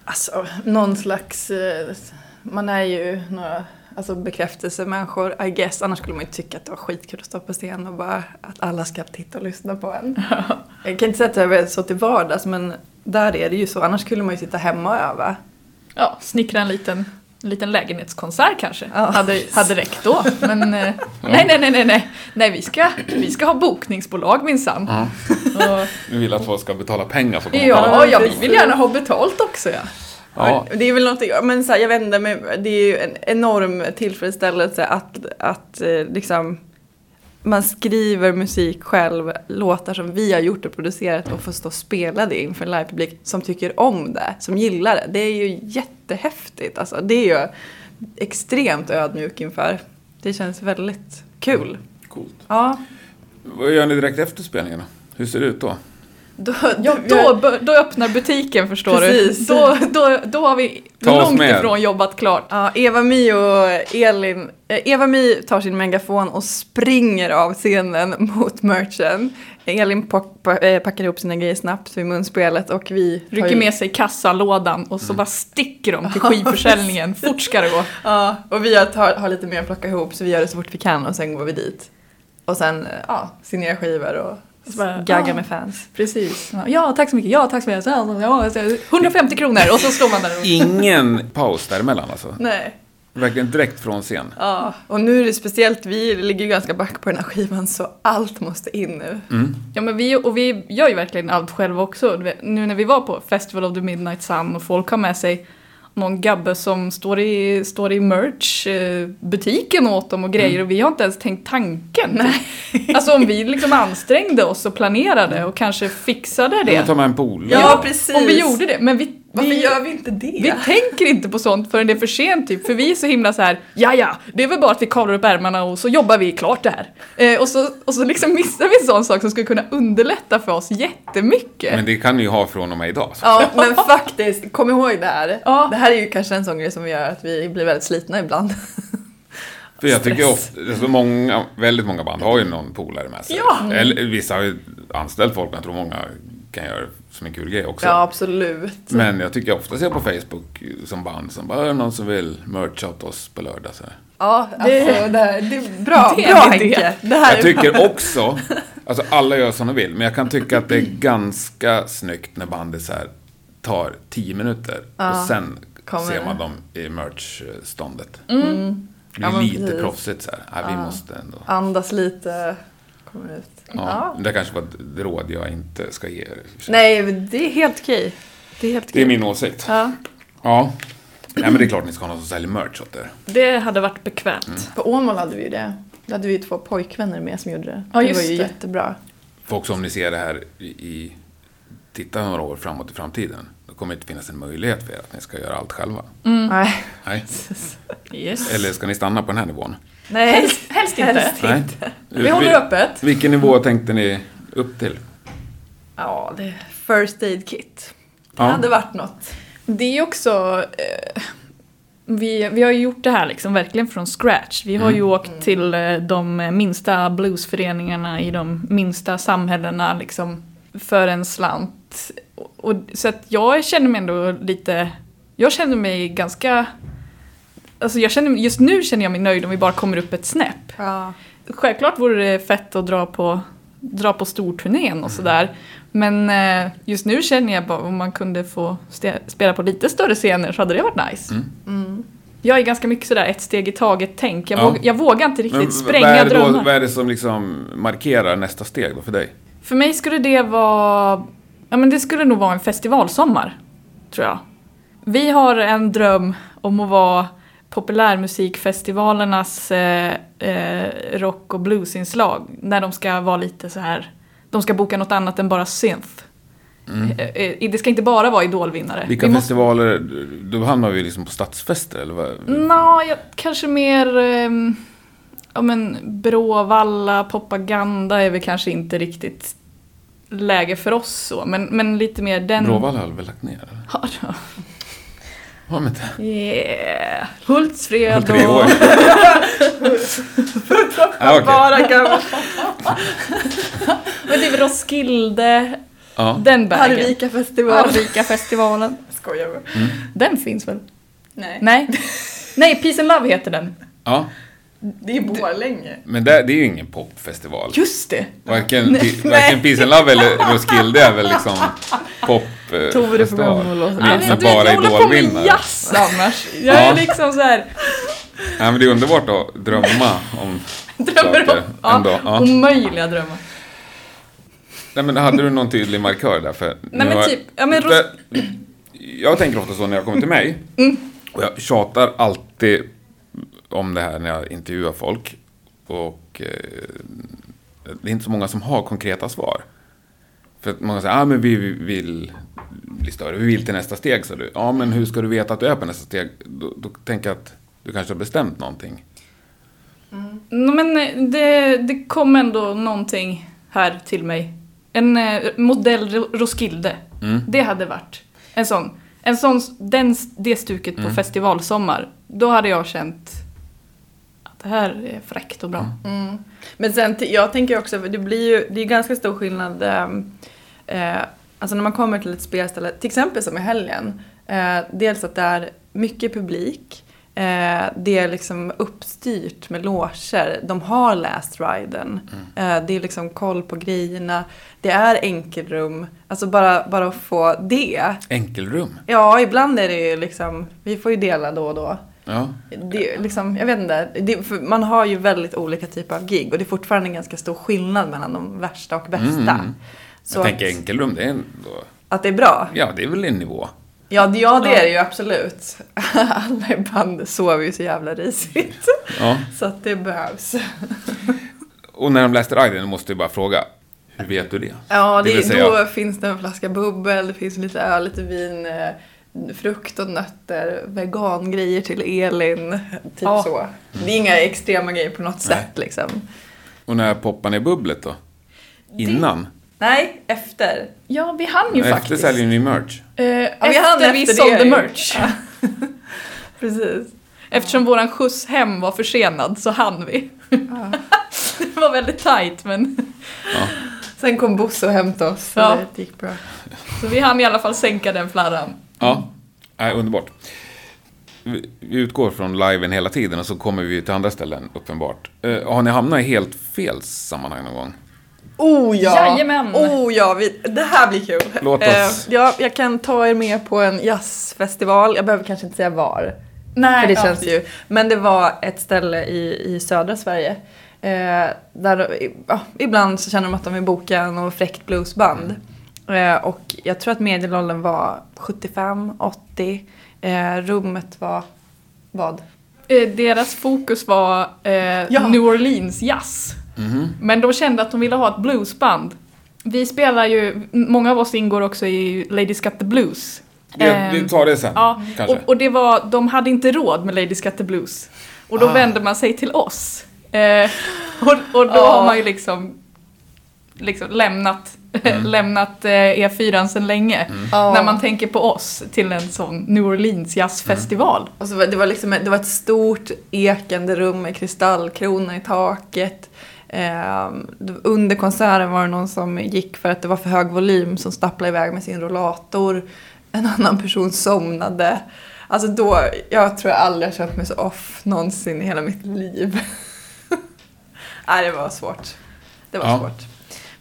S1: Alltså, någon slags... eh, Man är ju några alltså, bekräftelsemänniskor, I guess. Annars skulle man ju tycka att det var skitkul att stå på scen och bara att alla ska titta och lyssna på en. Jag kan inte säga att jag är så till vardags, men där är det ju så. Annars skulle man ju sitta hemma och öva.
S2: Ja, snickra en liten, en liten lägenhetskonsert kanske.
S1: Ja.
S2: Hade, hade räckt då. Men eh, nej, nej, nej, nej, nej. Nej, vi ska, vi ska ha bokningsbolag minsann. Och-
S4: Vi vill att folk ska betala pengar för att komma
S2: Ja, ja, vi vill gärna ha betalt också ja.
S4: Ja.
S1: Det är väl någonting, men så här, jag vet inte, men det är ju en enorm tillfredsställelse att, att eh, liksom man skriver musik själv, låtar som vi har gjort och producerat och får stå och spela det inför en livepublik som tycker om det, som gillar det. Det är ju jättehäftigt. Alltså, det är jag extremt ödmjuk inför. Det känns väldigt kul.
S4: Coolt.
S1: Ja,
S4: Vad gör ni direkt efter spelningen då? Hur ser det ut då?
S1: Då,
S2: Ja, då, då öppnar butiken förstår
S1: Precis.
S2: du. Då, då, då har vi
S4: Ta
S2: långt ifrån jobbat klart.
S1: Ja, Eva-Mi och Elin. eh, Eva-Mi tar sin megafon och springer av scenen mot merchen. Elin eh, packar ihop sina grejer snabbt vid munspelet och vi
S2: Rycker
S1: ju-
S2: med sig kassalådan och så bara sticker de till skivförsäljningen. Fort ska det gå.
S1: Ja, och vi har, har, har lite mer att plocka ihop så vi gör det så fort vi kan och sen går vi dit. Och sen, eh, ja, signerar skivor och
S2: bara,
S1: gaggar
S2: ja.
S1: med fans.
S2: Precis. Ja, tack så mycket. Ja, tack så mycket. Ja, ja, så- 150 kronor och så står man där och...
S4: Ingen paus däremellan alltså?
S1: Nej.
S4: Verkligen direkt från scen?
S1: Ja, och nu är det speciellt, vi ligger ju ganska back på den här skivan så allt måste in nu.
S2: Ja, men vi, och vi gör ju verkligen allt själva också. Nu när vi var på Festival of the Midnight Sun och folk har med sig någon gabbe som står i, står i merch-butiken åt dem och grejer och vi har inte ens tänkt tanken. Alltså om vi liksom ansträngde oss och planerade och kanske fixade
S4: Det.
S2: det.
S4: Ta med en pool?
S1: Ja, precis.
S2: Om vi gjorde det. Men vi,
S1: Varför
S2: vi,
S1: gör vi inte det?
S2: vi tänker inte på sånt förrän det är för sent typ. För vi är så himla så här, ja ja, det är väl bara att vi kavlar upp ärmarna och så jobbar vi klart det här. Eh, och, så, och så liksom missar vi en sån sak som skulle kunna underlätta för oss jättemycket.
S4: Men det kan ni ju ha från och med idag. Så.
S1: Ja, men faktiskt, kom ihåg det här.
S2: Ja.
S1: Det här är ju kanske en sån grej som gör att vi blir väldigt slitna ibland.
S4: För jag tycker ofta, så många, väldigt många band har ju någon polare med sig.
S1: Ja.
S4: Eller vissa har ju anställt folk, men jag tror många kan göra det som en kul grej också.
S1: Ja, absolut.
S4: Men jag tycker ofta ser på Facebook som band som bara, "Är det någon som vill mercha åt oss på lördag? Så här.
S1: Ja, alltså,
S2: Det-
S1: det, här, det är bra,
S2: det är
S1: bra. Henke. Det här
S4: Jag
S1: är
S4: tycker också, alltså alla gör som de vill, men jag kan tycka att det är ganska snyggt när bandet så här tar 10 minuter och sen
S1: kommer
S4: ser
S1: det.
S4: man dem i merch-ståndet.
S1: Mm.
S4: Det blir
S1: Ja,
S4: lite
S1: precis.
S4: proffsigt så här. Ja, vi måste ändå.
S1: Andas lite, kommer ut.
S4: Ja,
S1: Ja.
S4: Det kanske var ett råd jag inte ska ge er. och.
S1: Nej, men det är helt okej. Det är helt
S4: Det är min åsikt.
S1: Ja.
S4: Ja. Nej, men det är klart ni ska ha någon som säljer merch åt er.
S2: Det hade varit bekvämt.
S1: På Åmål hade vi ju det. Då hade vi ju två pojkvänner med som gjorde det.
S2: Ja,
S1: det var ju
S2: det.
S1: jättebra.
S4: För också om ni ser det här i, i titta några år framåt i framtiden. Då kommer det inte finnas en möjlighet för er att ni ska göra allt själva.
S1: Nej.
S4: Nej.
S2: Yes.
S4: Eller ska ni stanna på den här nivån?
S1: Nej.
S2: Helst, helst inte.
S1: Helst
S4: Nej.
S2: Vi håller öppet.
S4: Vilken nivå tänkte ni upp till?
S1: Ja, det är first aid kit. Det
S4: Ja.
S1: hade varit något.
S2: Det är också... Eh, vi, vi har ju gjort det här liksom verkligen från scratch. Vi har ju åkt till eh, de minsta bluesföreningarna i de minsta samhällena liksom för en slant. Och, och, så att jag känner mig ändå lite... Jag känner mig ganska... Alltså jag känner, just nu känner jag mig nöjd om vi bara kommer upp ett snäpp.
S1: Ja.
S2: Självklart vore det fett att dra på, dra på storturnén och sådär. Men eh, just nu känner jag bara om man kunde få spela på lite större scener så hade det varit nice.
S1: Mm.
S2: Jag är ganska mycket sådär ett steg i taget tänk. Jag,
S4: Ja.
S2: våg, jag vågar inte riktigt
S4: Men
S2: spränga
S4: vad, är det då,
S2: drömmar.
S4: vad är det som liksom markerar nästa steg då för dig?
S2: För mig skulle det vara Ja men det skulle nog vara en festivalsommar, tror jag. Vi har en dröm om att vara populärmusikfestivalernas eh, eh, rock och bluesinslag. När de ska vara lite så här. de ska boka något annat än bara synth.
S4: Mm.
S2: Eh, eh, Det ska inte bara vara idolvinnare.
S4: Vilka
S2: Vi måste-
S4: festivaler, då hamnar vi liksom på stadsfester eller vad?
S2: Nå, jag, kanske mer... ehm, ja men Bråvalla, propaganda är väl kanske inte riktigt läge för oss så. Men, men lite mer den...
S4: Bråvalla har väl lagt ner?
S2: Ja, då.
S4: Har de inte?
S2: Yeah. Hultsfred
S4: Höll tre
S2: och...
S4: år. ja, okej.
S1: Bara gamla
S2: Men typ Roskilde,
S4: ja.
S2: den vägen.
S1: Arvika festival.
S2: Arvika-festivalen.
S1: Skojar bara.
S4: Mm.
S2: Den finns väl?
S1: Nej.
S2: Nej. Nej, Peace and Love heter den.
S4: ja.
S1: Det är Borlänge.
S4: Men det, det är ju ingen popfestival.
S2: Just det.
S4: Varken, pi- varken Peace and Love eller Roskilde är väl liksom popfestival.
S1: Tove, du får låta-
S4: Med, med
S2: vet,
S4: bara
S2: jag håller på med
S4: idolvinnare.
S2: jazz annars. Jag
S4: Ja.
S2: är liksom så här.
S4: Nej men det är underbart att drömma om
S2: Drömmer om
S4: saker
S2: ja,
S4: ändå. Ja.
S2: omöjliga drömmar.
S4: Nej men hade du någon tydlig markör där? För
S2: Nej men typ, ja men
S4: för,
S2: Ros-
S4: Jag tänker ofta så när jag kommer till mig.
S2: Mm.
S4: Och jag tjatar alltid om det här när jag intervjuar folk. Och eh, det är inte så många som har konkreta svar. För att många säger, ja ah, men vi vill bli större, vi vill till nästa steg, sa du. Ja men hur ska du veta att du är på nästa steg? Då, då tänker jag att du kanske har bestämt någonting.
S2: No, men eh, det, det kom ändå någonting här till mig. En eh, modell Ro- Roskilde.
S4: Mm.
S2: Det hade varit en sån. En sån, den, det stuket på
S4: Mm.
S2: festivalsommar. Då hade jag känt det här är fräckt och bra.
S1: Mm. Men sen, jag tänker också, det blir ju, det är ganska stor skillnad, ehm, eh, alltså när man kommer till ett spelställe, till exempel som i helgen, eh, dels att det är mycket publik, eh, det är liksom uppstyrt med loger, de har last riden, eh, det är liksom koll på grejerna, det är enkelrum, alltså bara, bara att få det.
S4: Enkelrum.
S1: Ja, ibland är det ju liksom, vi får ju dela då och då.
S4: Ja.
S1: Det, liksom, jag vet inte, det, man har ju väldigt olika typer av gig och det är fortfarande en ganska stor skillnad mellan de värsta och bästa.
S4: Mm.
S1: Så
S4: jag
S1: att,
S4: tänker enkelrum, det är ändå...
S1: att det är bra?
S4: Ja, det är väl en nivå.
S1: Ja, det, ja, det är det ju absolut. Alla i bandet sover ju så jävla risigt.
S4: Ja.
S1: Så att det behövs.
S4: Och när de läste Riden måste jag bara fråga, hur vet du det?
S1: Ja,
S4: Det
S1: det,
S4: säga-
S1: då finns det en flaska bubbel, det finns lite öl, lite vin, eh, frukt och nötter, vegangrejer till Elin. Typ
S2: Ja.
S1: så. Det är inga extrema grejer på något
S4: Nej.
S1: sätt liksom.
S4: Och när poppar ni bubblet då? Innan?
S1: Nej, efter.
S2: Ja, vi hann ju
S4: Efter
S2: faktiskt.
S4: säljer ni merch?
S2: Eh,
S1: vi hann
S2: efter vi
S1: efter det
S2: sålde merch.
S1: Precis.
S2: Eftersom våran skjuts hem var försenad så hann vi. det var väldigt tajt men
S1: Sen kom Bosse och hämtade oss. Så
S2: Ja.
S1: det gick bra.
S2: så vi hann i alla fall sänka den flarran.
S4: Ja, Nej, underbart. Vi utgår från liven hela tiden och så kommer vi till andra ställen, uppenbart. Eh, har ni hamnat i helt fel sammanhang någon gång?
S1: Oh ja!
S2: Jajamän.
S1: Oh ja, vi, det här blir kul.
S4: Låt oss-
S1: Eh, ja, jag kan ta er med på en jazzfestival. Jag behöver kanske inte säga var.
S2: Nej,
S1: För det
S2: ja.
S1: känns ju. Men det var ett ställe i, i södra Sverige. Eh, där ja, ibland så känner de att de vill boka något fräckt bluesband. Eh, och jag tror att medelåldern var 75-80. Eh, rummet var vad?
S2: Eh, Deras fokus var eh,
S1: Ja.
S2: New Orleans jazz.
S4: Mhm.
S2: Men de kände att de ville ha ett bluesband. Vi spelar ju, många av oss ingår också i Ladies Got the Blues.
S4: Det, vi tar det sen,
S2: Ja,
S4: kanske.
S2: och, och det var, de hade inte råd med Ladies Got the Blues. Och då
S4: Ah.
S2: vände man sig till oss. Eh, och, och då
S1: Ja.
S2: har man ju liksom, liksom lämnat,
S4: Mm.
S2: lämnat eh, E4 sedan länge.
S1: Ja.
S2: När man tänker på oss till en sån New Orleans jazzfestival.
S1: Och så var, det, var liksom, det var ett stort ekande rum med kristallkrona i taket. Eh, under konserten var det någon som gick för att det var för hög volym som stapplade iväg med sin rollator. En annan person somnade. Alltså då, jag tror jag aldrig har känt mig så off någonsin i hela mitt liv. Nej, det var svårt. Det var
S4: Ja.
S1: svårt.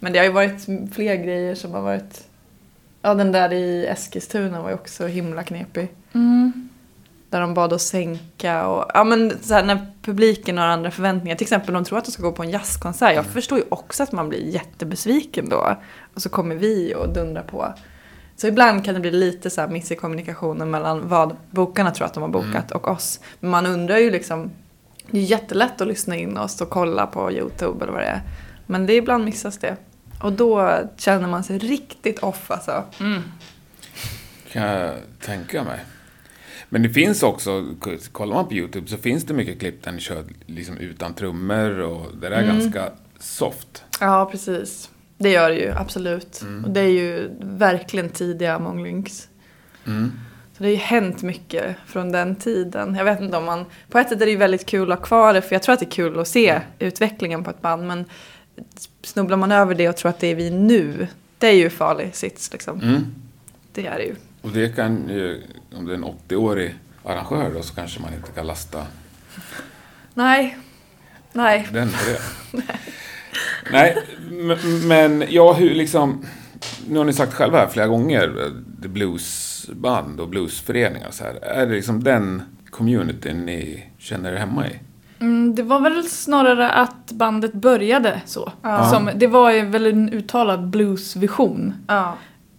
S1: Men det har ju varit fler grejer som har varit... Ja, den där i Eskilstuna var ju också himla knepig.
S2: Mm.
S1: där de bad oss sänka och ja men så här, när publiken har andra förväntningar. Till exempel de tror att de ska gå på en jazzkonsert. Jag förstår ju också att man blir jättebesviken då. Och så kommer vi och dundrar på. Så ibland kan det bli lite så här miss i kommunikationen mellan vad bokarna tror att de har bokat och oss. Men man undrar ju liksom, det är jättelätt att lyssna in oss och kolla på YouTube eller vad det är. Men det ibland missas det. Och då känner man sig riktigt off alltså.
S4: Kan jag tänka mig. Men det finns också, kollar man på YouTube så finns det mycket klipp där ni kör liksom utan trummor och det där är ganska soft.
S1: Ja, precis. Det gör det ju, absolut. Och det är ju verkligen tidiga Monglynx.
S4: Mm.
S1: Så det har ju hänt mycket från den tiden. Jag vet inte om man... På ett sätt är det ju väldigt kul att ha kvar det, för jag tror att det är kul att se utvecklingen på ett band. Men snubblar man över det och tror att det är vi nu, det är ju farlig sits liksom.
S4: Mm.
S1: Det är det ju.
S4: Och det kan ju, om det är en 80-årig arrangör då, så kanske man inte kan lasta
S1: Nej. Nej.
S4: den för det. Nej, men ja, hur liksom... Nu har ni sagt själva här flera gånger, det bluesband och bluesföreningar och så här. Är det liksom den communityn ni känner er hemma i?
S2: Mm, det var väl snarare att bandet började så.
S1: Ja.
S2: Som, det var ju väl en uttalad bluesvision.
S1: Ja.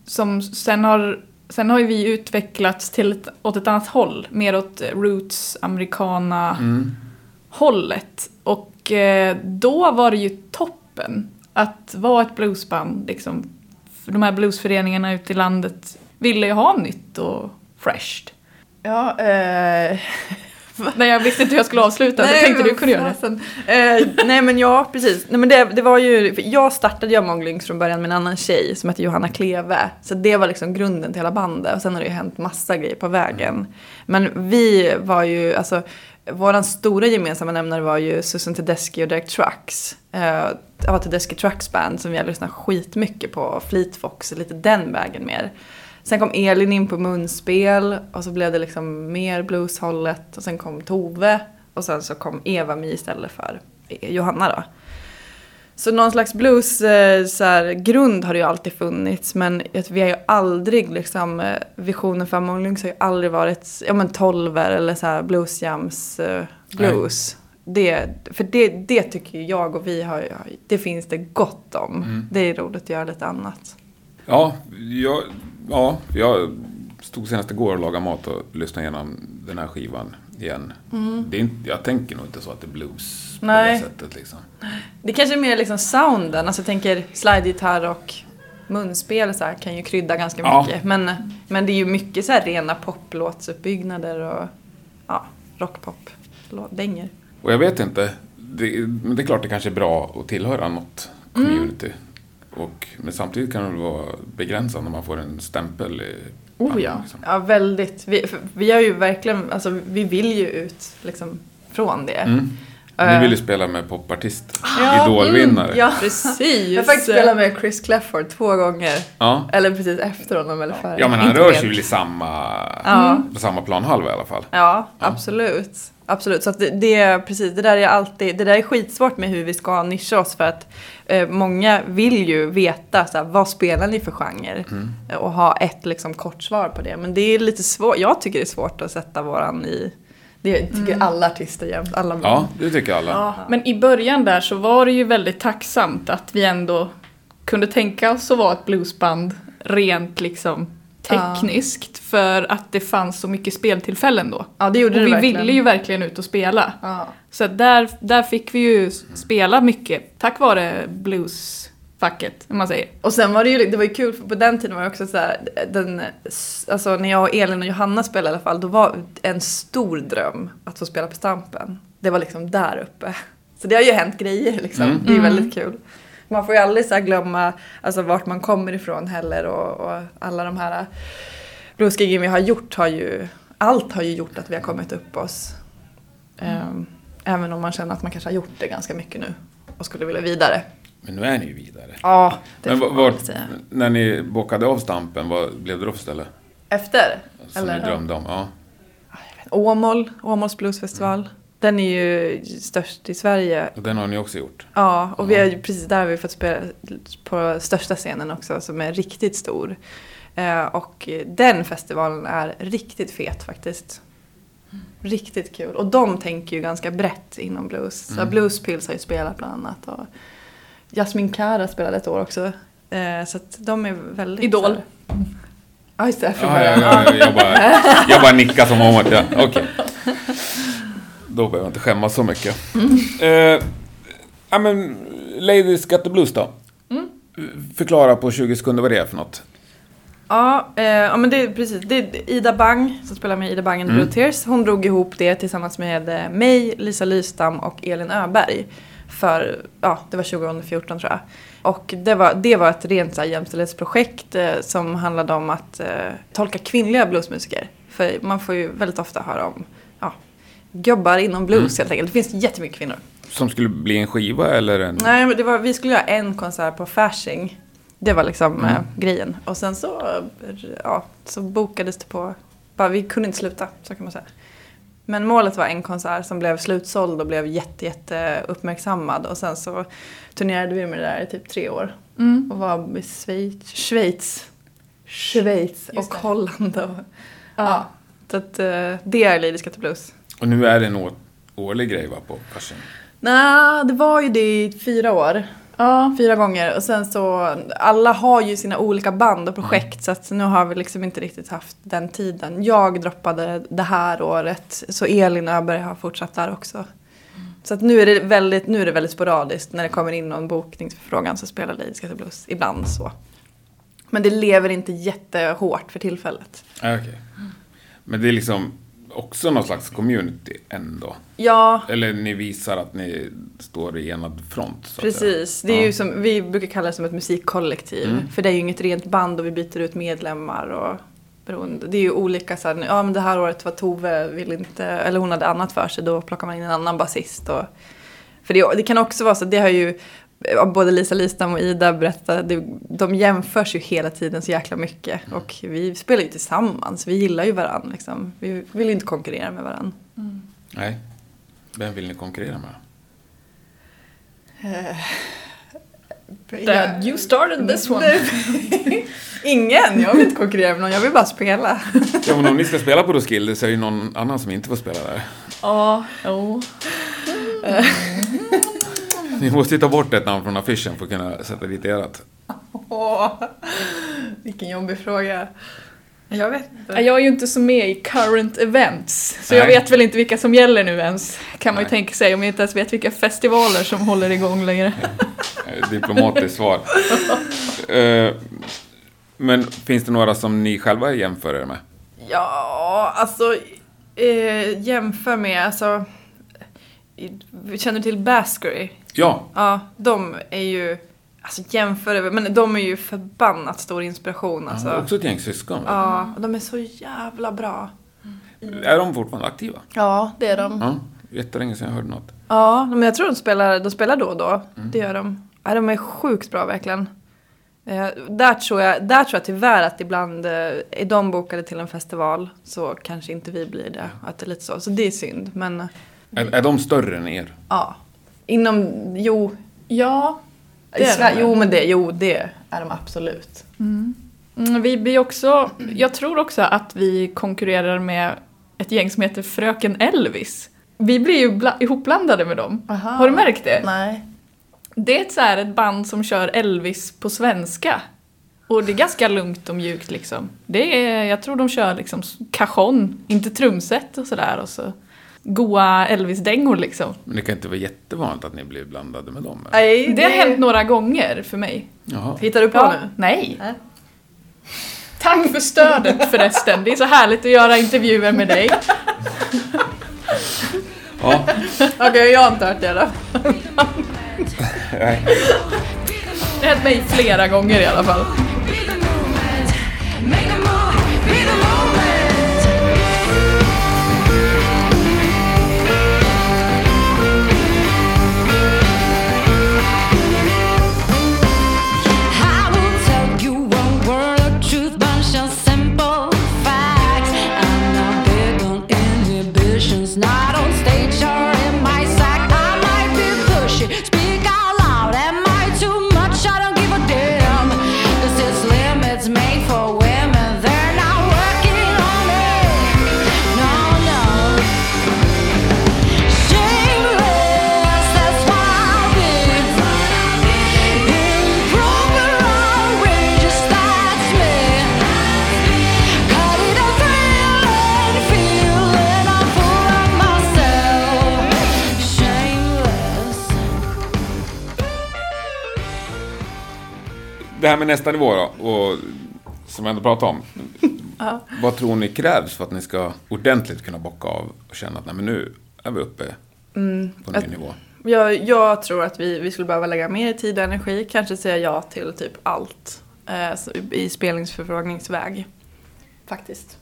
S2: Som sen har, sen har ju vi utvecklats till ett, åt ett annat håll. Mer åt roots, americana
S4: Mm.
S2: hållet. Och eh, då var det ju toppen att vara ett bluesband. Liksom. För de här bluesföreningarna ute i landet ville ju ha nytt och fresht.
S1: Ja, eh...
S2: Nej, jag visste inte hur jag skulle avsluta, så tänkte du kunde göra det.
S1: Eh, nej men ja, precis. Nej, men det, det var ju, jag startade ju Monglynx från början med en annan tjej som hette Johanna Kleve. Så det var liksom grunden till hela bandet. Och sen har det ju hänt massa grejer på vägen. Men vi var ju, alltså, våran stora gemensamma nämnare var ju Susan Tedeschi och Derek Trucks. Eh, ja, Tedeschi Trucks band som jag lyssnade skitmycket på. Fleet Fox, lite den vägen mer. Sen kom Elin in på munspel och så blev det liksom mer blueshållet och sen kom Tove och sen så kom Eva Mi istället för Johanna då. Så någon slags blues eh, så här, grund har det ju alltid funnits men vi har ju aldrig liksom eh, visionen för Among har ju aldrig varit ja men tolver eller så här bluesjams eh, blues. Det, för det, det tycker jag och vi har, det finns det gott om.
S4: Mm.
S1: Det är roligt att göra lite annat.
S4: Ja, jag, ja, jag stod senast igår och lagade mat och lyssnade igenom den här skivan igen. Det är inte, jag tänker nog inte så att det är blues på
S1: Nej.
S4: det sättet liksom.
S1: Det kanske är mer liksom sounden, alltså jag tänker slidegitarr och munspel så här, kan ju krydda ganska
S4: Ja.
S1: mycket. Men, men det är ju mycket så här rena poplåtsuppbyggnader och ja, rockpop dänger.
S4: Och jag vet inte, det, men det är klart det kanske är bra att tillhöra något community. Och, men samtidigt kan det vara begränsande när man får en stämpel i
S2: Oh
S4: pannan,
S2: ja.
S4: liksom.
S1: Ja, väldigt. Vi, vi har ju verkligen, alltså vi vill ju ut liksom från det.
S4: Mm.
S1: Eh,
S4: Ni vill ju spela med popartist,
S1: Ja,
S4: idolvinnare.
S1: Ja,
S2: Precis.
S1: Jag har faktiskt spelat med Chris Clafford två gånger.
S4: Ja.
S1: Eller precis efter honom eller före.
S4: ja, men han
S1: Inte
S4: rör sig väl i samma,
S1: Ja.
S4: på samma planhalva i alla fall.
S1: Ja, absolut. Absolut, så att det, det är precis, det där är alltid, det där är skitsvårt med hur vi ska nischa oss för att eh, många vill ju veta så här, vad spelar ni för genre? Eh, Och ha ett liksom kort svar på det. Men det är lite svårt, jag tycker det är svårt att sätta våran i, det tycker alla artister jämt, alla band.
S4: Ja, det tycker alla.
S2: Ja, men i början där så var det ju väldigt tacksamt att vi ändå kunde tänka oss att vara ett bluesband rent liksom tekniskt för att det fanns så mycket speltillfällen då.
S1: Ja, det gjorde
S2: Och
S1: det
S2: vi
S1: verkligen.
S2: ville ju verkligen ut och spela.
S1: Ja.
S2: Så där, där fick vi ju spela mycket tack vare bluesfacket, om man säger.
S1: Och sen var det ju, det var ju kul för på den tiden var det också så här, den, alltså när jag och Elin och Johanna spelade i alla fall, då var en stor dröm att få spela på Stampen. Det var liksom där uppe. Så det har ju hänt grejer liksom.
S4: Mm.
S1: Det är ju väldigt kul. Man får ju aldrig så glömma alltså, vart man kommer ifrån heller och, och alla de här bluesgiggen vi har gjort har ju, allt har ju gjort att vi har kommit upp oss. Ehm, även om man känner att man kanske har gjort det ganska mycket nu och skulle vilja vidare.
S4: Men nu är ni ju vidare.
S1: Ja, det
S4: Men
S1: får man väl säga.
S4: när ni bockade av stampen, vad blev det då för ställe?
S1: Efter?
S4: Som
S1: Eller?
S4: ni drömde om? Ja.
S1: Åmål, Åmåls bluesfestival. Den är ju störst i Sverige.
S4: Och den har ni också gjort?
S1: Ja, och vi har ju precis där har vi fått spela på största scenen också som är riktigt stor. Eh, och den festivalen är riktigt fet faktiskt. Riktigt kul. Och de tänker ju ganska brett inom blues. Så Blues Pills har ju spelat bland annat. Och Jasmin Kara spelade ett år också. Eh, så att de är väldigt...
S2: Idol.
S1: Ja, just det. Från
S4: ja, ja, jag, bara, jag bara nickar som om att jag... Okej. Då behöver jag inte skämmas så mycket. Eh, ja, men Ladies Got the Blues då? Förklara på 20 sekunder vad det är för något.
S1: Ja, eh, ja men det är precis. Det är Ida Bang som spelar med Ida Bang and the Blue Tears. Hon drog ihop det tillsammans med eh, mig, Lisa Lystam och Elin Öberg. För, ja, det var 2014 tror jag. Och det var, det var ett rent så här, jämställdhetsprojekt eh, som handlade om att eh, tolka kvinnliga bluesmusiker. För man får ju väldigt ofta höra om gubbar inom blues helt enkelt. Det finns jättemycket kvinnor.
S4: Som skulle bli en skiva eller en...
S1: Nej, men det var, vi skulle göra en konsert på Fasching. Det var liksom eh, grejen. Och sen så, ja, så bokades det på... Bara, vi kunde inte sluta, så kan man säga. Men målet var en konsert som blev slutsåld och blev jätte, jätte uppmärksammad. Och sen så turnerade vi med det där i typ tre år.
S2: Mm.
S1: Och var i Schweiz, Schweiz, Schweiz och Holland. Och, ja. Så att eh, det är Got the Blues.
S4: Och nu är det en årlig grej va, på Fasching?
S1: Nej, det var ju det i fyra år.
S2: Ja,
S1: Fyra gånger och sen så, alla har ju sina olika band och projekt så att nu har vi liksom inte riktigt haft den tiden. Jag droppade det här året så Elin Öberg har fortsatt där också. Så att nu är det väldigt, nu är det väldigt sporadiskt när det kommer in någon bokningsförfrågan så spelar the Blues, ibland så. Men det lever inte jättehårt för tillfället.
S4: Ja, okej. Men det är liksom också någon slags community ändå?
S1: Ja,
S4: Eller ni visar att ni står i enad front?
S1: Precis, det är
S4: Ja.
S1: ju som, vi brukar kalla det som ett musikkollektiv.
S4: Mm.
S1: För det är ju inget rent band och vi byter ut medlemmar och beroende. Det är ju olika så här, ja men det här året var Tove, vill inte, eller hon hade annat för sig, då plockar man in en annan basist. Och, för det, det kan också vara så, det har ju både Lisa Listam och Ida berättat, det, de jämförs ju hela tiden så jäkla mycket. Och vi spelar ju tillsammans, vi gillar ju varandra liksom. Vi vill ju inte konkurrera med varandra.
S4: Nej. Vem vill ni konkurrera med?
S2: Dad, you started this one.
S1: Ingen, jag vill inte konkurrera med någon, jag vill bara spela.
S4: Ja, men om ni ska spela på Roskilde så är det ju någon annan som inte får spela där.
S2: Ja, jo.
S4: Ni måste ta bort ett namn från affischen för att kunna sätta dit ert.
S1: Åh, vilken jobbig fråga. Jag vet inte.
S2: Jag är ju inte så med i current events, så
S4: Nej.
S2: jag vet väl inte vilka som gäller nu ens. Kan man ju
S4: Nej.
S2: tänka sig om jag inte ens vet vilka festivaler som håller igång längre.
S4: Eh, Diplomatiskt svar. Eh, Men finns det några som ni själva jämför er med?
S1: Ja, alltså eh, jämför med, alltså. Känner du till Baskery?
S4: Ja,
S1: Ja, de är ju, alltså jämför, men de är ju förbannat stor inspiration alltså.
S4: också ett gäng syskon. va?
S1: Ja, och de är så jävla bra.
S4: Är de fortfarande aktiva?
S1: Ja, det är de.
S4: Ja, jättelänge sedan jag hörde något.
S1: Ja, men jag tror de spelar, de spelar då och då. Det gör de. Ja, de är sjukt bra verkligen. Eh, där, tror jag, där tror jag tyvärr att ibland eh, är de bokade till en festival så kanske inte vi blir det. Att det är lite så. Så det är synd. Men eh,
S4: Är, är de större än er?
S1: ja, inom, jo,
S2: Ja, Det är de
S1: Sverige,
S2: väl?
S1: jo men det, jo det är de absolut.
S2: Mm, vi blir också, jag tror också att vi konkurrerar med ett gäng som heter Fröken Elvis. Vi blir ju bla- ihopblandade med dem.
S1: Aha.
S2: Har du märkt det?
S1: Nej.
S2: Det är ett, så här, ett band som kör Elvis på svenska. Och det är ganska lugnt och mjukt liksom. Det är, jag tror de kör liksom cajon, inte trumset och sådär. Och så goa Elvis-dängor liksom.
S4: Men det kan inte vara jättevanligt att ni blir blandade med dem? eller?
S1: Nej,
S2: Det har hänt några gånger för mig.
S4: Jaha.
S1: Hittar du på
S2: Ja,
S1: nu?
S2: nej.
S1: Nej.
S2: Tack för stödet förresten. Det är så härligt att göra intervjuer med dig.
S4: Ja,
S1: Okej, jag har inte hört det då.
S4: nej.
S2: Det har hänt mig flera gånger i alla fall.
S4: Det här med nästa nivå då, och som jag ändå pratade om.
S1: Ja.
S4: Vad tror ni krävs för att ni ska ordentligt kunna bocka av och känna att nej, men nu är vi uppe på en ny
S1: att-
S4: nivå?
S1: Jag, jag tror att vi, vi skulle behöva lägga mer tid och energi, kanske säga ja till typ allt eh, i spelningsförfrågningsväg. Faktiskt.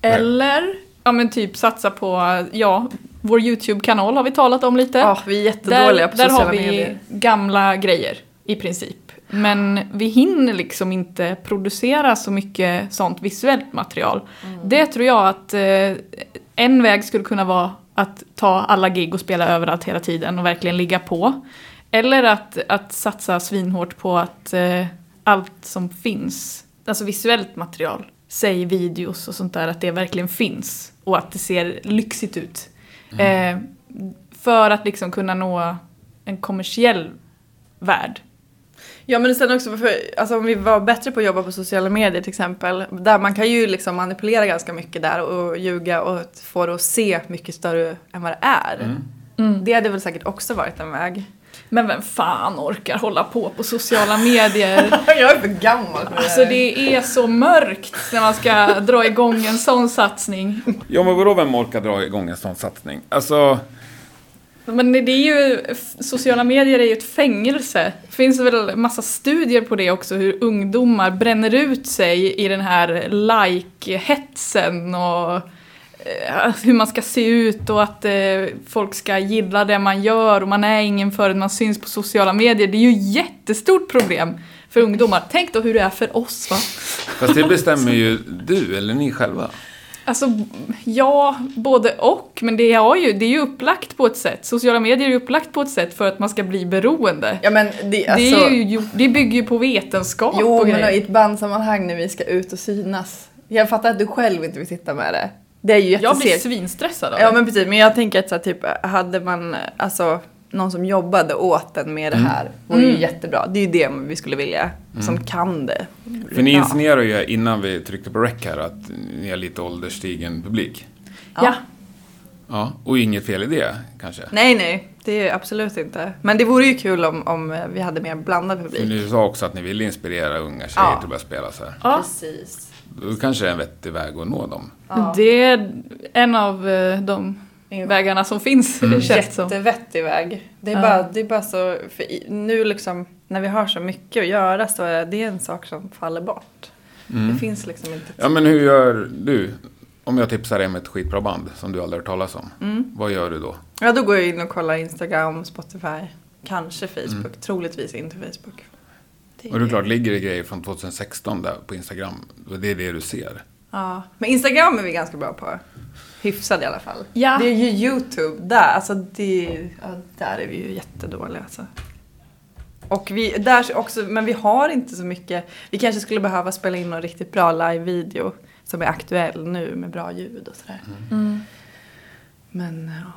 S2: Eller, ja men typ satsa på, ja, vår YouTube-kanal har vi talat om lite.
S1: Ja, vi är jättedåliga
S2: där,
S1: på
S2: där
S1: sociala
S2: har vi
S1: medier.
S2: gamla grejer i princip. Men vi hinner liksom inte producera så mycket sånt visuellt material.
S1: Mm.
S2: Det tror jag att eh, en väg skulle kunna vara att ta alla gig och spela överallt hela tiden och verkligen ligga på. Eller att, att satsa svinhårt på att eh, allt som finns, alltså visuellt material, säg videos och sånt där, att det verkligen finns och att det ser lyxigt ut. Eh, för att liksom kunna nå en kommersiell värld.
S1: Ja men sen också, för, alltså om vi var bättre på att jobba på sociala medier till exempel. Där man kan ju liksom manipulera ganska mycket där och ljuga och få det att se mycket större än vad det är.
S2: Mm.
S1: Det hade väl säkert också varit en väg.
S2: Men vem fan orkar hålla på på sociala medier?
S1: jag är för gammal för
S2: Alltså det är så mörkt när man ska dra igång en sån satsning.
S4: Ja, men vadå, vem orkar dra igång en sån satsning? Alltså,
S2: Men det är ju, sociala medier är ju ett fängelse. Det finns väl massa studier på det också, hur ungdomar bränner ut sig i den här like-hetsen och eh, hur man ska se ut och att eh, folk ska gilla det man gör och man är ingen förrän man syns på sociala medier. Det är ju ett jättestort problem för ungdomar. Tänk då hur det är för oss va?
S4: fast det bestämmer ju du eller ni själva.
S2: Alltså, ja, både och. Men det, har ju, det är ju upplagt på ett sätt. Sociala medier är ju upplagt på ett sätt för att man ska bli beroende.
S1: Ja men det, alltså,
S2: det, är ju, det bygger ju på vetenskap
S1: Jo
S2: och
S1: men i ett bandsammanhang när vi ska ut och synas. Jag fattar att du själv inte vill sitta med det. Det är ju
S2: Jag blir svinstressad av
S1: Ja
S2: det.
S1: men precis, men jag tänker att så här, typ, hade man alltså, någon som jobbade åt en med det här vore ju jättebra. Det är ju det vi skulle vilja, som kan det.
S4: För ni
S1: Ja.
S4: insinuerar ju innan vi tryckte på rec här att ni är lite ålderstigen publik.
S2: Ja.
S4: Ja, och inget fel i det kanske.
S1: Nej nej, det är absolut inte. Men det vore ju kul om, om vi hade mer blandad
S4: För
S1: publik.
S4: ni sa också att ni ville inspirera unga tjejer
S1: Ja.
S4: till att börja spela så här.
S2: Ja,
S1: Precis.
S4: Då kanske det är en vettig väg att nå dem.
S2: det är en av eh, de vägarna som finns,
S1: Mm.
S2: det.
S1: Jättevettig väg. Det är,
S2: Ja.
S1: bara, det är bara så, nu liksom när vi har så mycket att göra så är det en sak som faller bort. Det finns liksom inte
S4: Ja, men hur gör du? Om jag tipsar dig om ett skitbra band som du aldrig hört talas om.
S1: Mm.
S4: Vad gör du då?
S1: Ja, då går jag in och kollar Instagram, Spotify, kanske Facebook,
S4: Mm.
S1: troligtvis inte Facebook. Det
S4: Och det är klart, ligger det grejer från 2016 där på Instagram, då är det det du ser.
S1: Ja, men Instagram är vi ganska bra på. Hyfsad i alla fall.
S2: Ja.
S1: Det är ju YouTube där, alltså det, ja, där är vi ju jättedåliga alltså. Och vi, där också, men vi har inte så mycket, vi kanske skulle behöva spela in någon riktigt bra live-video som är aktuell nu med bra ljud och sådär.
S2: Mm.
S1: Men ja,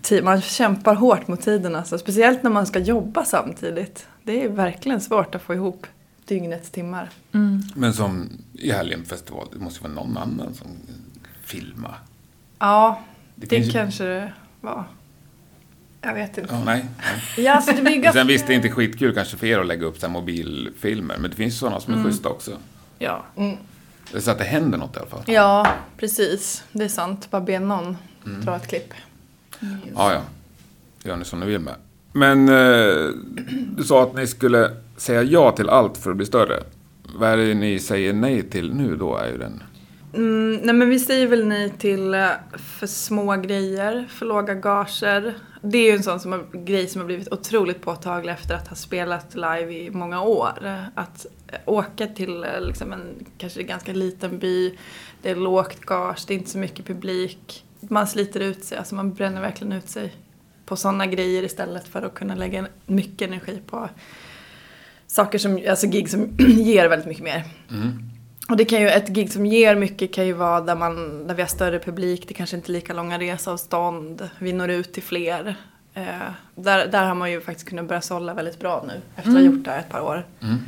S1: ti- man kämpar hårt mot tiden alltså, speciellt när man ska jobba samtidigt. Det är verkligen svårt att få ihop dygnets timmar.
S2: Mm.
S4: Men som i helgen festival, det måste ju vara någon annan som filmar.
S1: Ja,
S4: Det
S1: det,
S4: ju-
S1: kanske det var. Jag vet inte.
S4: Ja, nej. nej.
S2: Ja, så det blir ganska...
S4: Sen visst, det är inte skitkul kanske för er att lägga upp så här mobilfilmer, men det finns sådana som är schyssta också.
S2: Ja.
S4: Så att det händer något i alla fall.
S1: Ja, precis. Det är sant. Bara be någon dra ett klipp.
S4: Ja, ja. Gör ni som ni vill med. Men eh, du sa att ni skulle säga ja till allt för att bli större. Vad är det ni säger nej till nu då, är ju den...
S1: Mm, nej men vi säger väl nej till eh, för små grejer, för låga gager. Det är ju en sån som har, grej som har blivit otroligt påtaglig efter att ha spelat live i många år. Att eh, åka till eh, liksom en kanske ganska liten by, det är lågt gage, det är inte så mycket publik. Man sliter ut sig, alltså man bränner verkligen ut sig på sådana grejer istället för att kunna lägga mycket energi på saker som, alltså gig som ger väldigt mycket mer. Mm. Och det kan ju, ett gig som ger mycket kan ju vara där, man, där vi har större publik, det kanske inte är lika långa reseavstånd, vi når ut till fler. Eh, där, där har man ju faktiskt kunnat börja sålla väldigt bra nu efter att ha gjort det här ett par år.
S4: Mm.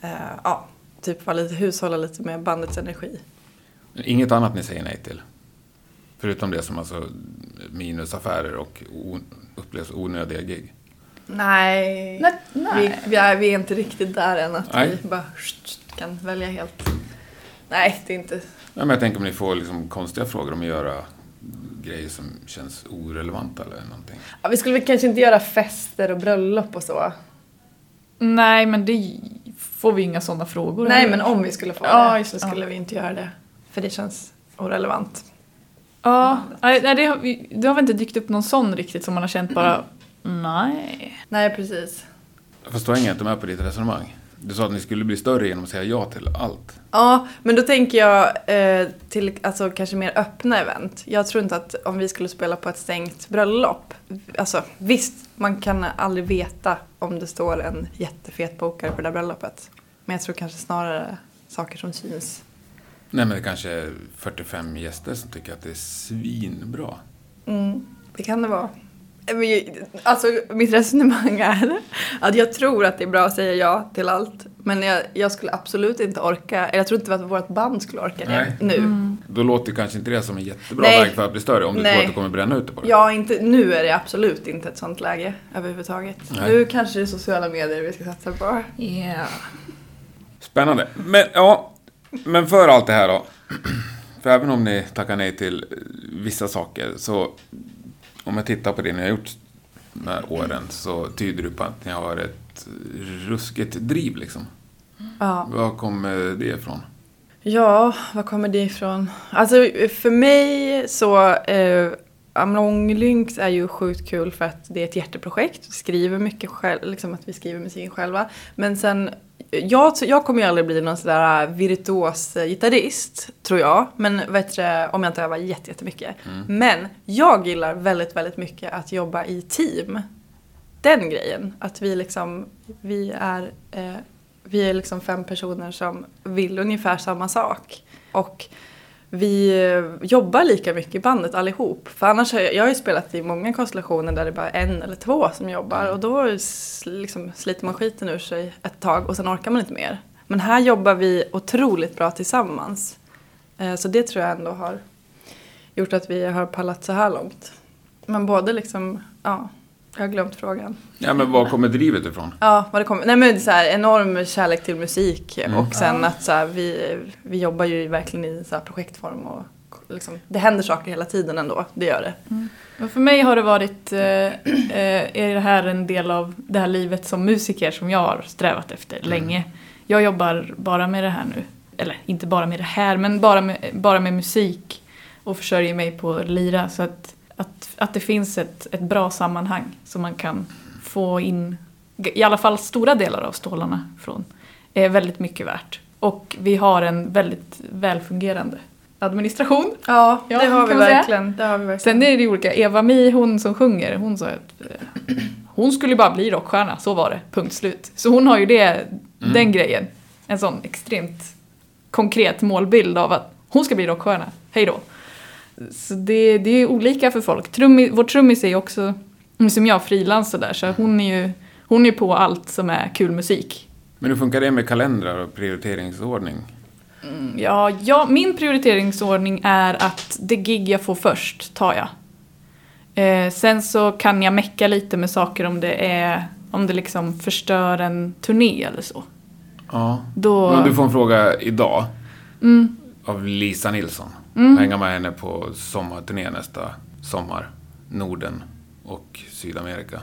S1: Eh, ja, typ vara lite, hushålla lite med bandets energi.
S4: Inget annat ni säger nej till? Förutom det som alltså minusaffärer och o, upplevs onödiga gig.
S1: Nej.
S2: Nej, nej.
S1: Vi, vi, är, vi är inte riktigt där än att
S4: Nej.
S1: vi bara kan välja helt. Nej, det är inte...
S4: Ja, men jag tänker om ni får liksom konstiga frågor om att göra grejer som känns orelevanta eller någonting.
S1: Ja, vi skulle väl kanske inte göra fester och bröllop och så.
S2: Nej, men det får vi inga sådana frågor.
S1: Nej,
S2: eller?
S1: men om vi skulle få
S2: Ja,
S1: det så skulle vi inte göra det. För det känns orelevant.
S2: Ja, nej, det, har, vi- det har väl inte dykt upp någon sån riktigt som man har känt bara, nej.
S1: Nej, precis.
S4: Fast då hänger jag inte med på ditt resonemang. Du sa att ni skulle bli större genom att säga ja till allt.
S1: Ja, men då tänker jag eh, till alltså, kanske mer öppna event. Jag tror inte att om vi skulle spela på ett stängt bröllop, alltså visst, man kan aldrig veta om det står en jättefet bokare på det där bröllopet. Men jag tror kanske snarare saker som syns.
S4: Nej, men det kanske är 45 gäster som tycker att det är svinbra.
S1: Mm, det kan det vara. Eh, Alltså mitt resonemang är att jag tror att det är bra att säga ja till allt. Men jag, jag skulle absolut inte orka, eller jag tror inte att vårt band skulle orka det
S4: Nej.
S1: nu.
S4: Då låter kanske inte det som en jättebra
S1: Nej.
S4: väg för att bli större om du
S1: Nej.
S4: tror att du kommer bränna ut det på det.
S1: Ja, inte, nu är det absolut inte ett sånt läge överhuvudtaget.
S4: Nej.
S1: Nu kanske det är sociala medier vi ska satsa på.
S2: Yeah.
S4: Spännande. Men ja, men för allt det här då. För även om ni tackar nej till vissa saker så om jag tittar på det ni har gjort de här åren så tyder det på att ni har ett ruskigt driv liksom.
S1: Ja.
S4: Var kommer det ifrån?
S1: ja, var kommer det ifrån? Alltså för mig så, eh, Amlong Lynx är ju sjukt kul för att det är ett hjärteprojekt. Vi skriver mycket själv, liksom att vi skriver musiken själva. Men sen, jag, jag kommer ju aldrig bli någon sådär virtuos eh, gitarrist, tror jag. Men vet du, om jag inte övar jätte- jättemycket. Men jag gillar väldigt, väldigt mycket att jobba i team. Den grejen, att vi liksom, vi är, eh, vi är liksom fem personer som vill ungefär samma sak. Och vi eh, jobbar lika mycket i bandet allihop. För annars har jag, jag har ju spelat i många konstellationer där det bara är en eller två som jobbar och då liksom sliter man skiten ur sig ett tag och sen orkar man inte mer. Men här jobbar vi otroligt bra tillsammans. Eh, Så det tror jag ändå har gjort att vi har pallat så här långt. Men både liksom, ja, jag har glömt frågan.
S4: Ja, men var kommer drivet ifrån?
S1: Ja, vad det kommer. Nej men det är så här, enorm kärlek till musik
S4: Mm.
S1: och sen att så här, vi, vi jobbar ju verkligen i så här projektform och liksom, det händer saker hela tiden ändå, det gör det.
S2: Men för mig har det varit, eh, eh, är det här en del av det här livet som musiker som jag har strävat efter länge. Jag jobbar bara med det här nu. Eller inte bara med det här, men bara med, bara med musik. Och försörjer mig på lira. Så att, att, att det finns ett, ett bra sammanhang som man kan få in, i alla fall stora delar av stålarna från, är väldigt mycket värt. Och vi har en väldigt välfungerande administration.
S1: Ja,
S2: Ja,
S1: det har vi verkligen. Det har vi verkligen.
S2: Sen är det olika. Eva-Mi, hon som sjunger, hon sa att eh, hon skulle bara bli rockstjärna, så var det, punkt slut. Så hon har ju det, den grejen. En sån extremt konkret målbild av att hon ska bli rockstjärna, hej då. Så det, det är olika för folk. Trummi, vår trummis är ju också, som jag, frilans där, så hon är ju hon är på allt som är kul musik.
S4: Men hur funkar det med kalendrar och prioriteringsordning?
S2: Ja, ja, min prioriteringsordning är att det gig jag får först tar jag. Eh, sen så kan jag mecka lite med saker om det är om det liksom förstör en turné eller så.
S4: Ja.
S2: Då,
S4: Men du får en fråga idag
S2: mm,
S4: av Lisa Nilsson. Hänga med henne på sommarturné nästa sommar. Norden och Sydamerika.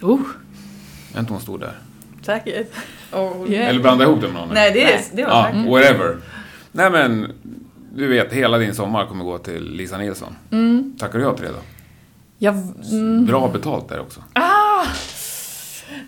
S2: oh,
S4: Är inte hon stor där?
S1: Säkert. Oh.
S2: yeah.
S4: Eller blanda ihop det med någon?
S1: Nej, det, är,
S2: Nej.
S1: det var
S4: Ja,
S1: säkert.
S4: whatever. Nej men, du vet, hela din sommar kommer gå till Lisa Nilsson.
S2: Mm,
S4: Tackar du ja till det då?
S2: jag, mm,
S4: Bra betalt där också.
S2: ah,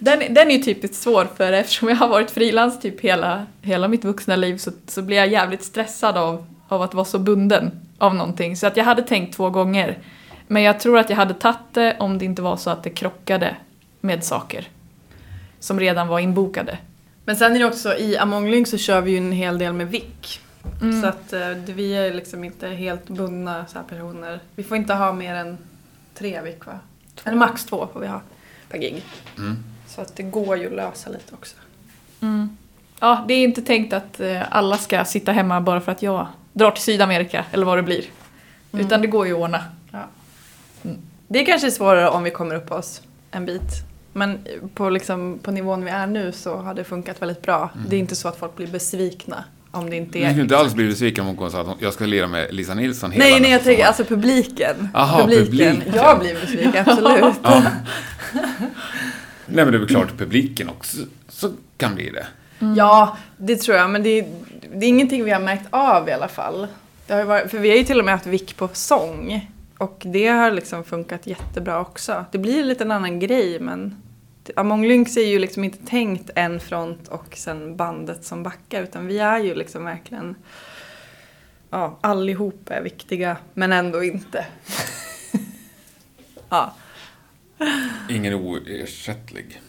S2: den, den är ju typiskt svår för eftersom jag har varit frilans typ hela, hela mitt vuxna liv så, så blir jag jävligt stressad av, av att vara så bunden av någonting. Så att jag hade tänkt två gånger. Men jag tror att jag hade tagit det om det inte var så att det krockade med saker som redan var inbokade.
S1: Men sen är det också, i Among Lynx så kör vi ju en hel del med VIK.
S2: Mm.
S1: Så att eh, vi är liksom inte helt bundna så här personer. Vi får inte ha mer än tre VIK va? Eller max två får vi ha per gig.
S4: Mm.
S1: Så att det går ju att lösa lite också.
S2: Mm. Ja, det är inte tänkt att eh, alla ska sitta hemma bara för att jag drar till Sydamerika eller vad det blir.
S1: Mm.
S2: Utan det går ju att ordna.
S1: Det kanske är svårare om vi kommer upp oss en bit. Men på, liksom, på nivån vi är nu så har det funkat väldigt bra. Det är inte så att folk blir besvikna om det inte är...
S4: skulle inte alls bli besviken om hon sa att jag ska lira med Lisa Nilsson hela
S1: Nej, nej, jag tänker alltså publiken.
S4: Aha, publiken.
S1: Jag blir besviken, absolut.
S4: Ja. Nej men det är väl klart publiken också så kan bli det.
S1: Ja, det tror jag, men det är, det är ingenting vi har märkt av i alla fall. Det har varit, för vi har ju till och med haft vick på sång. Och det har liksom funkat jättebra också. Det blir lite en annan grej, men Among Lynx är ju liksom inte tänkt en front och sen bandet som backar, utan vi är ju liksom verkligen Ja, allihop är viktiga, men ändå inte. ja,
S4: Ingen oersättlig.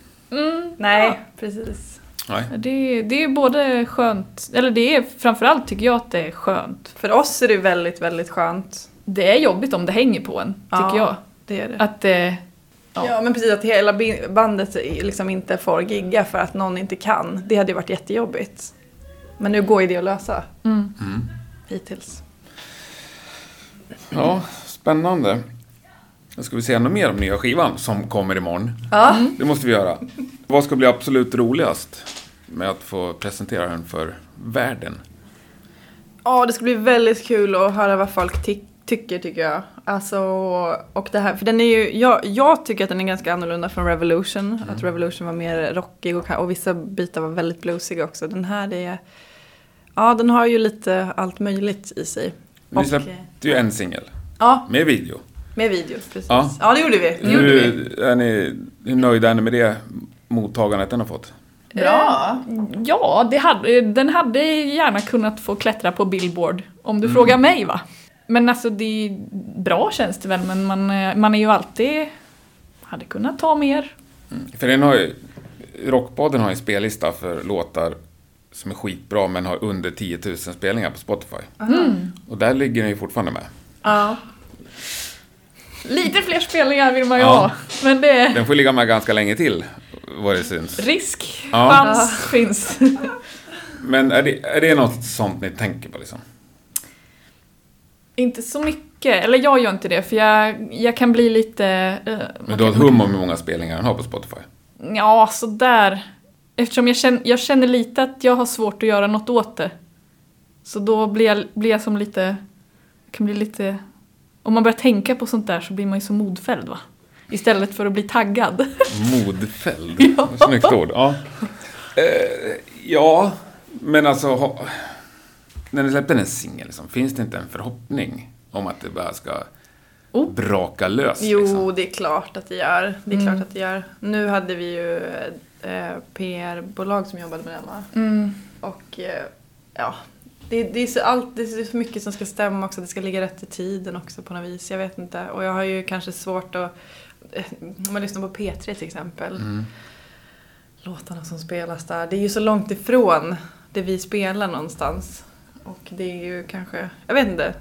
S1: nej, precis.
S4: Nej.
S2: Det, det är både skönt, eller det är framförallt tycker jag att det är skönt.
S1: För oss är det väldigt, väldigt skönt.
S2: Det är jobbigt om det hänger på en, tycker
S1: Ja,
S2: jag.
S1: Det är det.
S2: Att eh,
S1: Ja.
S2: Ja.
S1: men precis att hela bandet liksom inte får gigga för att någon inte kan. Det hade ju varit jättejobbigt. Men nu går ju det att lösa
S2: mm.
S4: Mm.
S1: hittills.
S4: Ja, spännande. Ska vi se ännu mer om nya skivan som kommer imorgon.
S1: Ja.
S4: Det måste vi göra. Vad ska bli absolut roligast med att få presentera den för världen?
S1: Ja, det ska bli väldigt kul att höra vad folk ty- tycker tycker jag. Alltså, och det här, för den är ju, jag, jag tycker att den är ganska annorlunda från Revolution. Att Revolution var mer rockig och, och vissa bitar var väldigt bluesiga också. Den här är, ja den har ju lite allt möjligt i sig.
S4: Ni
S1: Och,
S4: släppte ju en singel
S1: Ja,
S4: med video.
S1: Med video, precis.
S4: Ja.
S1: Ja, det gjorde vi. Det gjorde vi.
S4: Hur, är ni, hur nöjda är ni med det mottagandet den har fått?
S1: Bra.
S2: Ja, det hade, den hade gärna kunnat få klättra på Billboard. Om du frågar mig va. Men alltså det är bra känns det väl, men man, eh, man är ju alltid... Hade kunnat ta mer.
S4: För den har ju, Rockpodden har ju en spellista för låtar som är skitbra men har under 10 000 spelningar på Spotify. Och där ligger den ju fortfarande med.
S1: Ja.
S2: Lite fler spelningar vill man ju
S4: Ja.
S2: ha. Men det är
S4: Den får ligga med ganska länge till, vad det syns.
S2: risk,
S4: Ja.
S2: chans finns.
S4: Men är det, är det något sånt ni tänker på liksom?
S2: inte så mycket, eller jag gör inte det för jag, jag kan bli lite... eh,
S4: Men du har ett hum om hur många spelningar den har på Spotify?
S2: Ja, sådär. Eftersom jag känner, jag känner lite att jag har svårt att göra något åt det. Så då blir jag, blir jag som lite... Jag kan bli lite... Om man börjar tänka på sånt där så blir man ju så modfälld va? Istället för att bli taggad.
S4: Modfälld.
S2: Ja.
S4: Snyggt ord. Ja. Eh, ja, men alltså... Ha, när ni släppte en singel, liksom, finns det inte en förhoppning om att det bara ska
S2: Oh.
S4: braka lös?
S1: Jo,
S4: Liksom?
S1: det är klart att det gör. Det är
S2: Mm.
S1: klart att det gör. Nu hade vi ju eh, PR-bolag som jobbade med den va?
S2: Mm.
S1: Och eh, ja, det, det, är så allt, det är så mycket som ska stämma också. Det ska ligga rätt i tiden också på något vis. Jag vet inte. Och jag har ju kanske svårt att... eh, Om man lyssnar på P3 till exempel.
S4: Mm.
S1: Låtarna som spelas där. Det är ju så långt ifrån det vi spelar någonstans. Och det är ju kanske... Jag vet inte.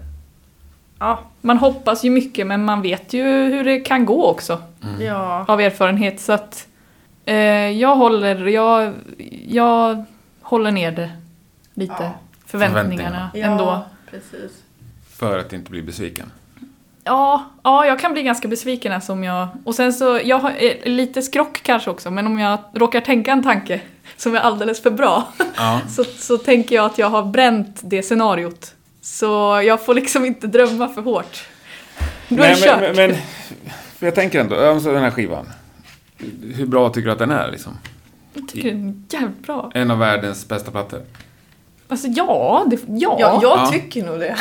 S1: Ja.
S2: Man hoppas ju mycket men man vet ju hur det kan gå också.
S1: Ja.
S2: Av erfarenhet så att... Eh, jag håller... Jag, jag håller ner det lite.
S1: Ja.
S2: Förväntningarna
S1: Ja,
S2: ändå.
S1: precis.
S4: För att inte bli besviken.
S2: Ja, ja, jag kan bli ganska besviken alltså om jag... Och sen så, jag har eh, lite skrock kanske också, men om jag råkar tänka en tanke som är alldeles för bra
S4: Ja.
S2: så, så tänker jag att jag har bränt det scenariot. Så jag får liksom inte drömma för hårt. Då är
S4: Nej,
S2: kört.
S4: men, men, jag tänker ändå, alltså den här skivan. Hur bra tycker du att den är? Liksom?
S2: Jag tycker den är jävligt bra.
S4: En av världens bästa plattor.
S2: Alltså ja, det, ja.
S1: Ja, jag
S4: Ja.
S1: tycker nog det.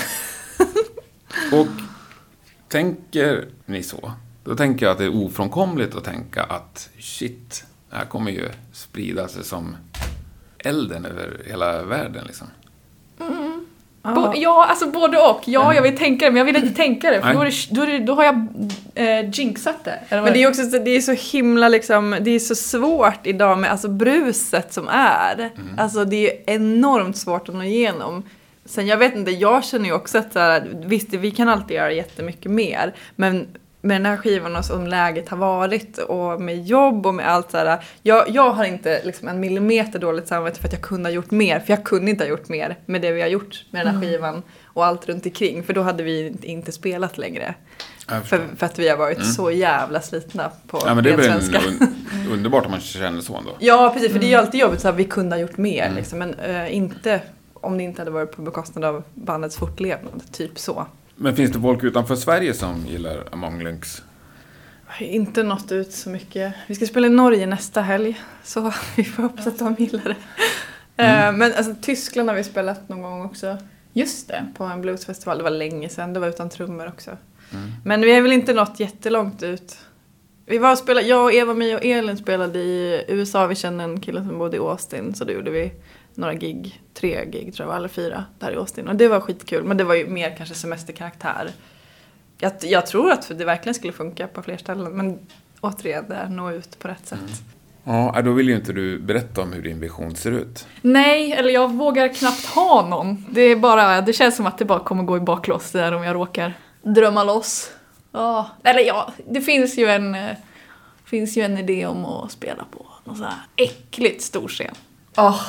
S4: Och tänker ni så, då tänker jag att det är ofrånkomligt att tänka att shit, det här kommer ju sprida sig som elden över hela världen liksom.
S2: Bo, ja, alltså både och. Ja, jag vill tänka det, men jag vill inte tänka det, för då, är det, då, är det, då har jag eh, jinxat det.
S1: Men det är också så, det är så himla liksom, det är så svårt idag med alltså bruset som är. Alltså det är enormt svårt att nå igenom. Sen jag vet inte, jag känner ju också att så här, visst vi kan alltid göra jättemycket mer. Men med den här skivan och som läget har varit och med jobb och med allt så här. Jag, jag har inte liksom en millimeter dåligt samvete för att jag kunde ha gjort mer. För jag kunde inte ha gjort mer med det vi har gjort med den här skivan. och allt runt omkring. För då hade vi inte spelat längre. För, för att vi har varit så jävla slitna på
S4: Ja men det är
S1: svenska.
S4: un, underbart om man känner så ändå.
S1: Ja, precis. För det är ju alltid jobbigt så här, vi kunde ha gjort mer.
S4: Mm.
S1: Liksom, men eh, inte om det inte hade varit på bekostnad av bandets fortlevnad. Typ så.
S4: Men finns det folk utanför Sverige som gillar Among?
S1: Har Inte nått ut så mycket. Vi ska spela i Norge nästa helg. Så vi får hoppas att de gillar det.
S4: Mm.
S1: Eh, Men alltså, Tyskland har vi spelat någon gång också.
S2: Just det.
S1: På en bluesfestival. Det var länge sedan. Det var utan trummor också.
S4: Mm.
S1: Men vi har väl inte nått jättelångt ut. Vi var och spelade, jag och Eva, Mia och Elin spelade i USA. Vi kände en kille som bodde i Austin. Så då gjorde vi några gig, tre gig tror jag var, eller fyra, där i Austin. Och det var skitkul. Men det var ju mer kanske semesterkaraktär. Jag, jag tror att det verkligen skulle funka på fler ställen. Men återigen, det är nå ut på rätt sätt.
S4: Ja, då vill ju inte du berätta om hur din vision ser ut.
S2: Nej, eller jag vågar knappt ha någon. Det är bara, det känns som att det bara kommer gå i baklås där om jag råkar drömma loss. Ja, eller ja, det finns ju en, eh, finns ju en idé om att spela på någon sån här äckligt stor scen.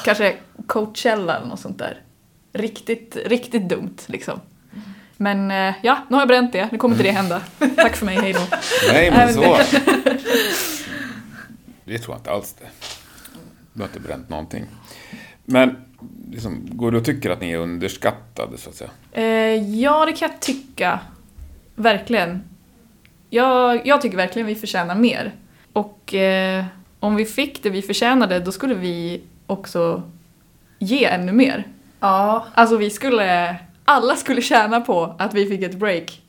S2: Kanske Coachella eller något sånt där. Riktigt, riktigt dumt liksom. Men eh, ja, nu har jag bränt det. Nu kommer inte det hända. Tack för mig, hej då.
S4: Nej, men så. Det tror jag inte alls det. Du har inte bränt någonting. Men liksom, går du och tycker att ni är underskattade så att säga?
S2: Eh, ja, det kan jag tycka. Verkligen. Jag, jag tycker verkligen vi förtjänar mer. Och eh, om vi fick det vi förtjänade, då skulle vi också ge ännu mer.
S1: Ja.
S2: Alltså vi skulle, alla skulle tjäna på att vi fick ett break.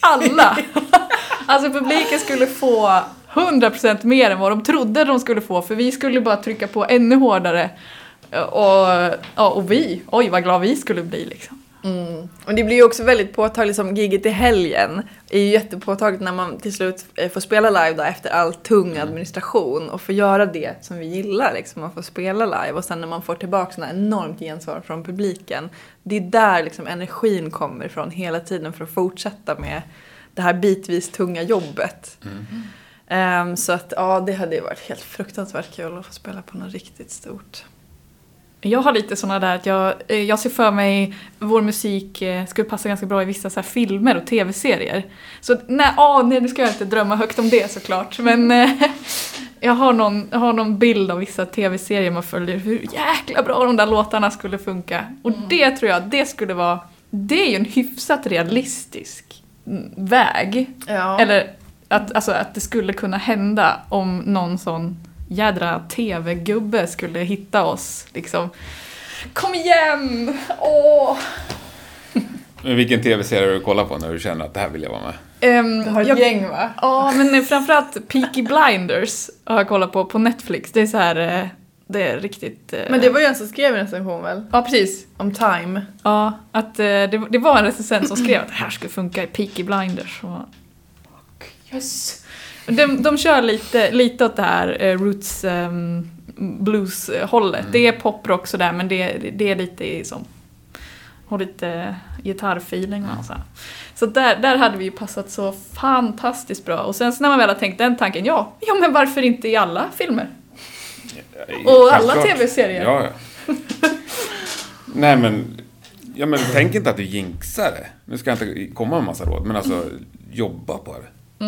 S2: Alla! alltså publiken skulle få 100% mer än vad de trodde de skulle få, för vi skulle bara trycka på ännu hårdare. Och, och vi, oj vad glada vi skulle bli liksom.
S1: Mm. Och det blir ju också väldigt påtagligt som giget i helgen. är ju jättepåtagligt när man till slut eh, får spela live då efter all tung administration och får göra det som vi gillar liksom. Man får spela live och sen när man får tillbaka sådana enormt gensvar från publiken. Det är där liksom energin kommer ifrån hela tiden för att fortsätta med det här bitvis tunga jobbet. Ehm, så att ja, det hade ju varit helt fruktansvärt kul att få spela på något riktigt stort.
S2: Jag har lite såna där att jag, eh, jag ser för mig vår musik eh, skulle passa ganska bra i vissa så filmer och tv-serier. Så nej, ah, nej, nu ska jag inte drömma högt om det såklart. Men eh, jag, har någon, jag har någon bild av vissa tv-serier man följer, hur jäkla bra de där låtarna skulle funka. Och det tror jag, det skulle vara, det är ju en hyfsat realistisk mm, väg.
S1: Ja.
S2: Eller att, alltså, att det skulle kunna hända om någon sån jädra TV-gubbe skulle hitta oss. Liksom. Kom igen! Åh!
S4: Men vilken tv-serie du kollar på när du känner att det här vill jag vara med?
S2: Ehm,
S1: Du har ett
S2: jag-
S1: gäng va?
S2: Ja, men framförallt Peaky Blinders har jag kollat på på Netflix. Det är så här, eh, det är riktigt... eh,
S1: Men det var ju en som skrev en recension väl?
S2: Ja, precis.
S1: Om time.
S2: Ja, att eh, det, det var en recensent som skrev att det här skulle funka i Peaky Blinders. Och, fuck, yes. De, de kör lite, lite åt det här eh, roots um, blues-hållet. Det är poprock sådär, men det, det är lite som... Har lite gitarrfeeling och så. här. Så där, där hade vi ju passat så fantastiskt bra. Och sen så när man väl har tänkt den tanken, ja, ja men varför inte i alla filmer? Och alla. TV-serier.
S4: Ja, ja. Nej men, ja, men tänk inte att du jinxar det. Nu ska jag inte komma med en massa råd, men alltså jobba på det.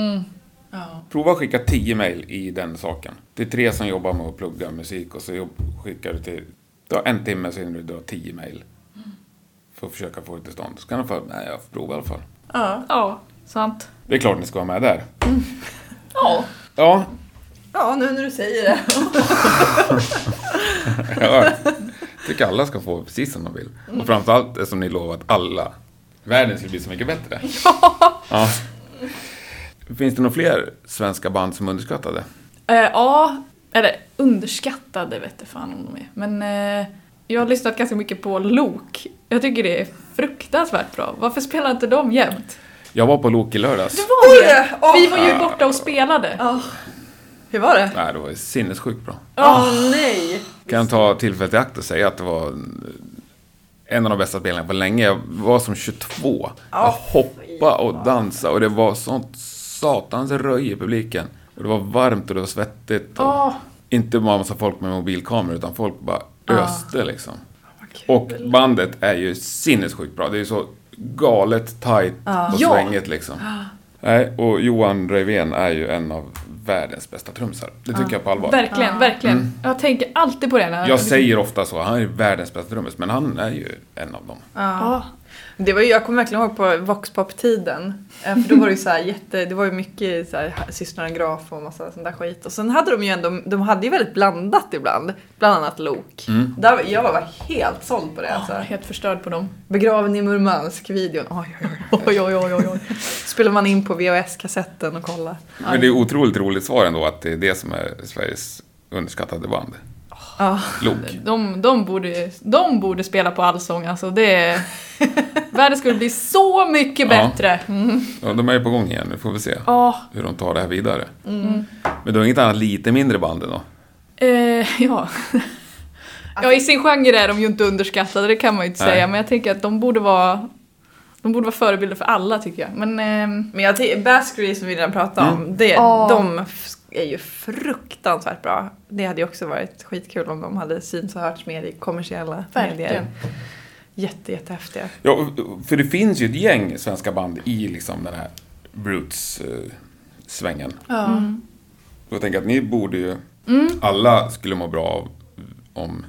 S1: Ja.
S4: Prova att skicka tio mejl i den saken. Det är tre som jobbar med att plugga musik och så skickar du till... Du har en timme så hinner du dra tio mejl. För att försöka få det till stånd. Så kan du få, nej jag får prova i alla fall.
S1: Ja.
S2: Ja, sant.
S4: Det är klart ni ska vara med där.
S2: Ja.
S4: Ja,
S1: ja, nu när du säger det.
S4: jag tycker alla ska få precis som de vill. Och framförallt eftersom ni lovar att alla, världen ska bli så mycket bättre. Ja. Finns det några fler svenska band som är underskattade?
S2: Eh, ja, eller underskattade vet jag fan om de är. Men eh, jag har lyssnat ganska mycket på Lok. Jag tycker det är fruktansvärt bra. Varför spelar inte de jämt?
S4: Jag var på Lok i lördags.
S2: Var det?
S1: Åh!
S2: Vi var ju borta och spelade.
S1: Ja. Hur var det?
S4: Nej, det var sinnessjukt bra.
S1: Åh nej!
S4: Kan jag ta tillfället i akt och säga att det var en av de bästa spelningarna på länge. Jag var som 22. Jag hoppade och dansade och det var sånt satans röj i publiken. Och det var varmt och det var svettigt. Och
S2: Åh.
S4: Inte bara massa folk med mobilkameror utan folk bara öste liksom. Och bandet är ju sinnessjukt bra. Det är ju så galet tight
S1: Ja.
S4: och
S2: Ja.
S4: svängigt liksom. Nej, och Johan Reivén är ju en av världens bästa trummisar. Det tycker jag på allvar.
S2: Verkligen,
S1: Ja.
S2: verkligen. Jag tänker alltid på det. När
S4: Jag säger ofta så, han är världens bästa trummis, men han är ju en av dem.
S1: Ja.
S2: Ja.
S1: Det var ju, jag kommer verkligen ihåg på Voxpop-tiden. Eh, För då var det ju så här jätte, det var ju mycket så här, systrarna Graf och massa sån där skit. Och sen hade de ju ändå, de hade ju väldigt blandat ibland. Bland annat Lok.
S4: Mm.
S1: Där, jag var helt såld på det alltså.
S2: är helt förstörd på dem.
S1: Begraven i Murmansk-videon. Oj, oj. Oj,
S2: oj, oj, oj, oj.
S1: Spelar man in på VHS-kassetten och kollar.
S4: Men det är otroligt roligt svar ändå att det är det som är Sveriges underskattade band.
S1: Ja.
S4: Lok.
S2: De, de, borde, de borde spela på Allsång alltså. Det, världen skulle bli så mycket
S4: Ja.
S2: bättre. Mm.
S4: Ja, de är ju på gång igen, nu får vi se
S2: Ja.
S4: hur de tar det här vidare.
S2: Mm.
S4: Men det var inget annat lite mindre band då?
S2: Eh, ja. ja, i sin genre är de ju inte underskattade, det kan man ju inte
S4: Nej.
S2: säga. Men jag tänker att de borde vara, de borde vara förebilder för alla tycker jag. Men ehm,
S1: Men jag tycker, Baskery som vi redan pratade om, det,
S2: Ja.
S1: de är ju fruktansvärt bra. Det hade ju också varit skitkul om de hade synts och hörts mer i kommersiella
S2: verkligen.
S1: medier. Jätte, jättehäftiga.
S4: Ja, för det finns ju ett gäng svenska band i liksom den här Brutes-svängen.
S1: Ja.
S2: Mm.
S4: Jag tänker att ni borde ju,
S2: Mm.
S4: alla skulle må bra av om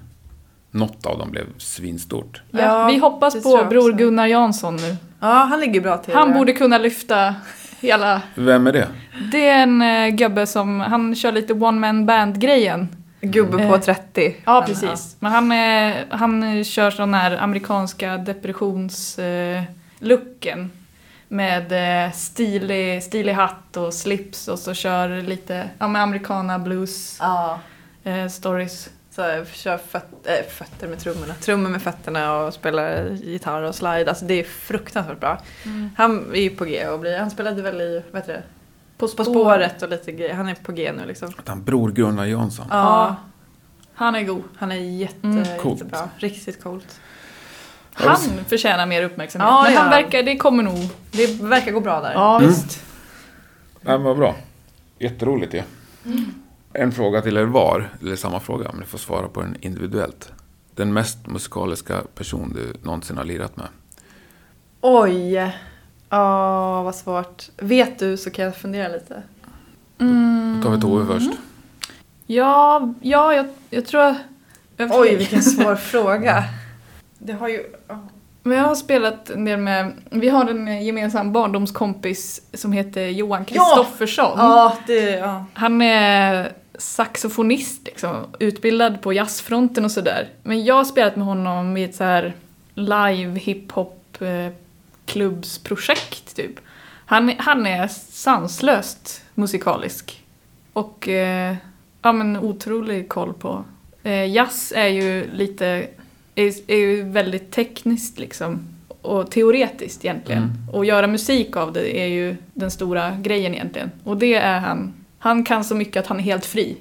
S4: något av dem blev svinstort.
S2: Ja, vi hoppas på bror. Gunnar Jansson nu.
S1: ja, han ligger bra till.
S2: Han borde kunna lyfta hela...
S4: Vem är det?
S2: Det är en uh, gubbe som, han kör lite one man band grejen.
S1: Gubbe på
S2: Eh,
S1: 30.
S2: Ja,
S1: Men,
S2: precis. Men han, är, han kör sån här amerikanska depressions-looken. med eh, stilig, stilig hatt och slips och så kör lite ja, men americana blues
S1: Ja.
S2: eh, stories.
S1: Så jag kör föt, äh, fötter med trummorna. Trummor med fötterna och spelar gitarr och slide. Alltså det är fruktansvärt bra. Han är ju på G och blir, han spelade väl i, vad heter det?
S2: På,
S1: På spåret och lite grejer. Han är på G nu liksom.
S4: Att han bror Gunnar Jansson.
S1: Ja.
S2: Han är god.
S1: Han är jätte,
S2: Mm.
S4: Coolt.
S1: jättebra. Riktigt coolt.
S2: Han förtjänar mer uppmärksamhet.
S1: Ja,
S2: men
S1: ja.
S2: han verkar, det kommer nog.
S1: Det verkar gå bra där.
S2: Ja,
S4: Mm.
S2: visst.
S4: Nej, men vad bra. Jätteroligt ju. En fråga till er var, eller samma fråga, men ni får svara på den individuellt. Den mest musikaliska person du någonsin har lirat med?
S1: Oj! Ja, vad svårt. Vet du så kan jag fundera lite.
S2: Mm.
S4: Då tar vi Tove först.
S2: Ja, ja jag, jag tror... Jag
S1: Oj, vilken svår fråga. Det har ju...
S2: Men jag har spelat en del med, vi har en gemensam barndomskompis som heter Johan
S1: Ja!
S2: Kristoffersson.
S1: Ja, det... Ja.
S2: Han är saxofonist liksom, utbildad på jazzfronten och sådär. Men jag har spelat med honom i ett så här live hiphop eh, klubbsprojekt typ. Han, han är sanslöst musikalisk. Och eh, ja men otrolig koll på. Eh, jazz är ju lite, är, är ju väldigt tekniskt liksom. Och teoretiskt egentligen.
S4: Mm.
S2: Och göra musik av det är ju den stora grejen egentligen. Och det är han. Han kan så mycket att han är helt fri.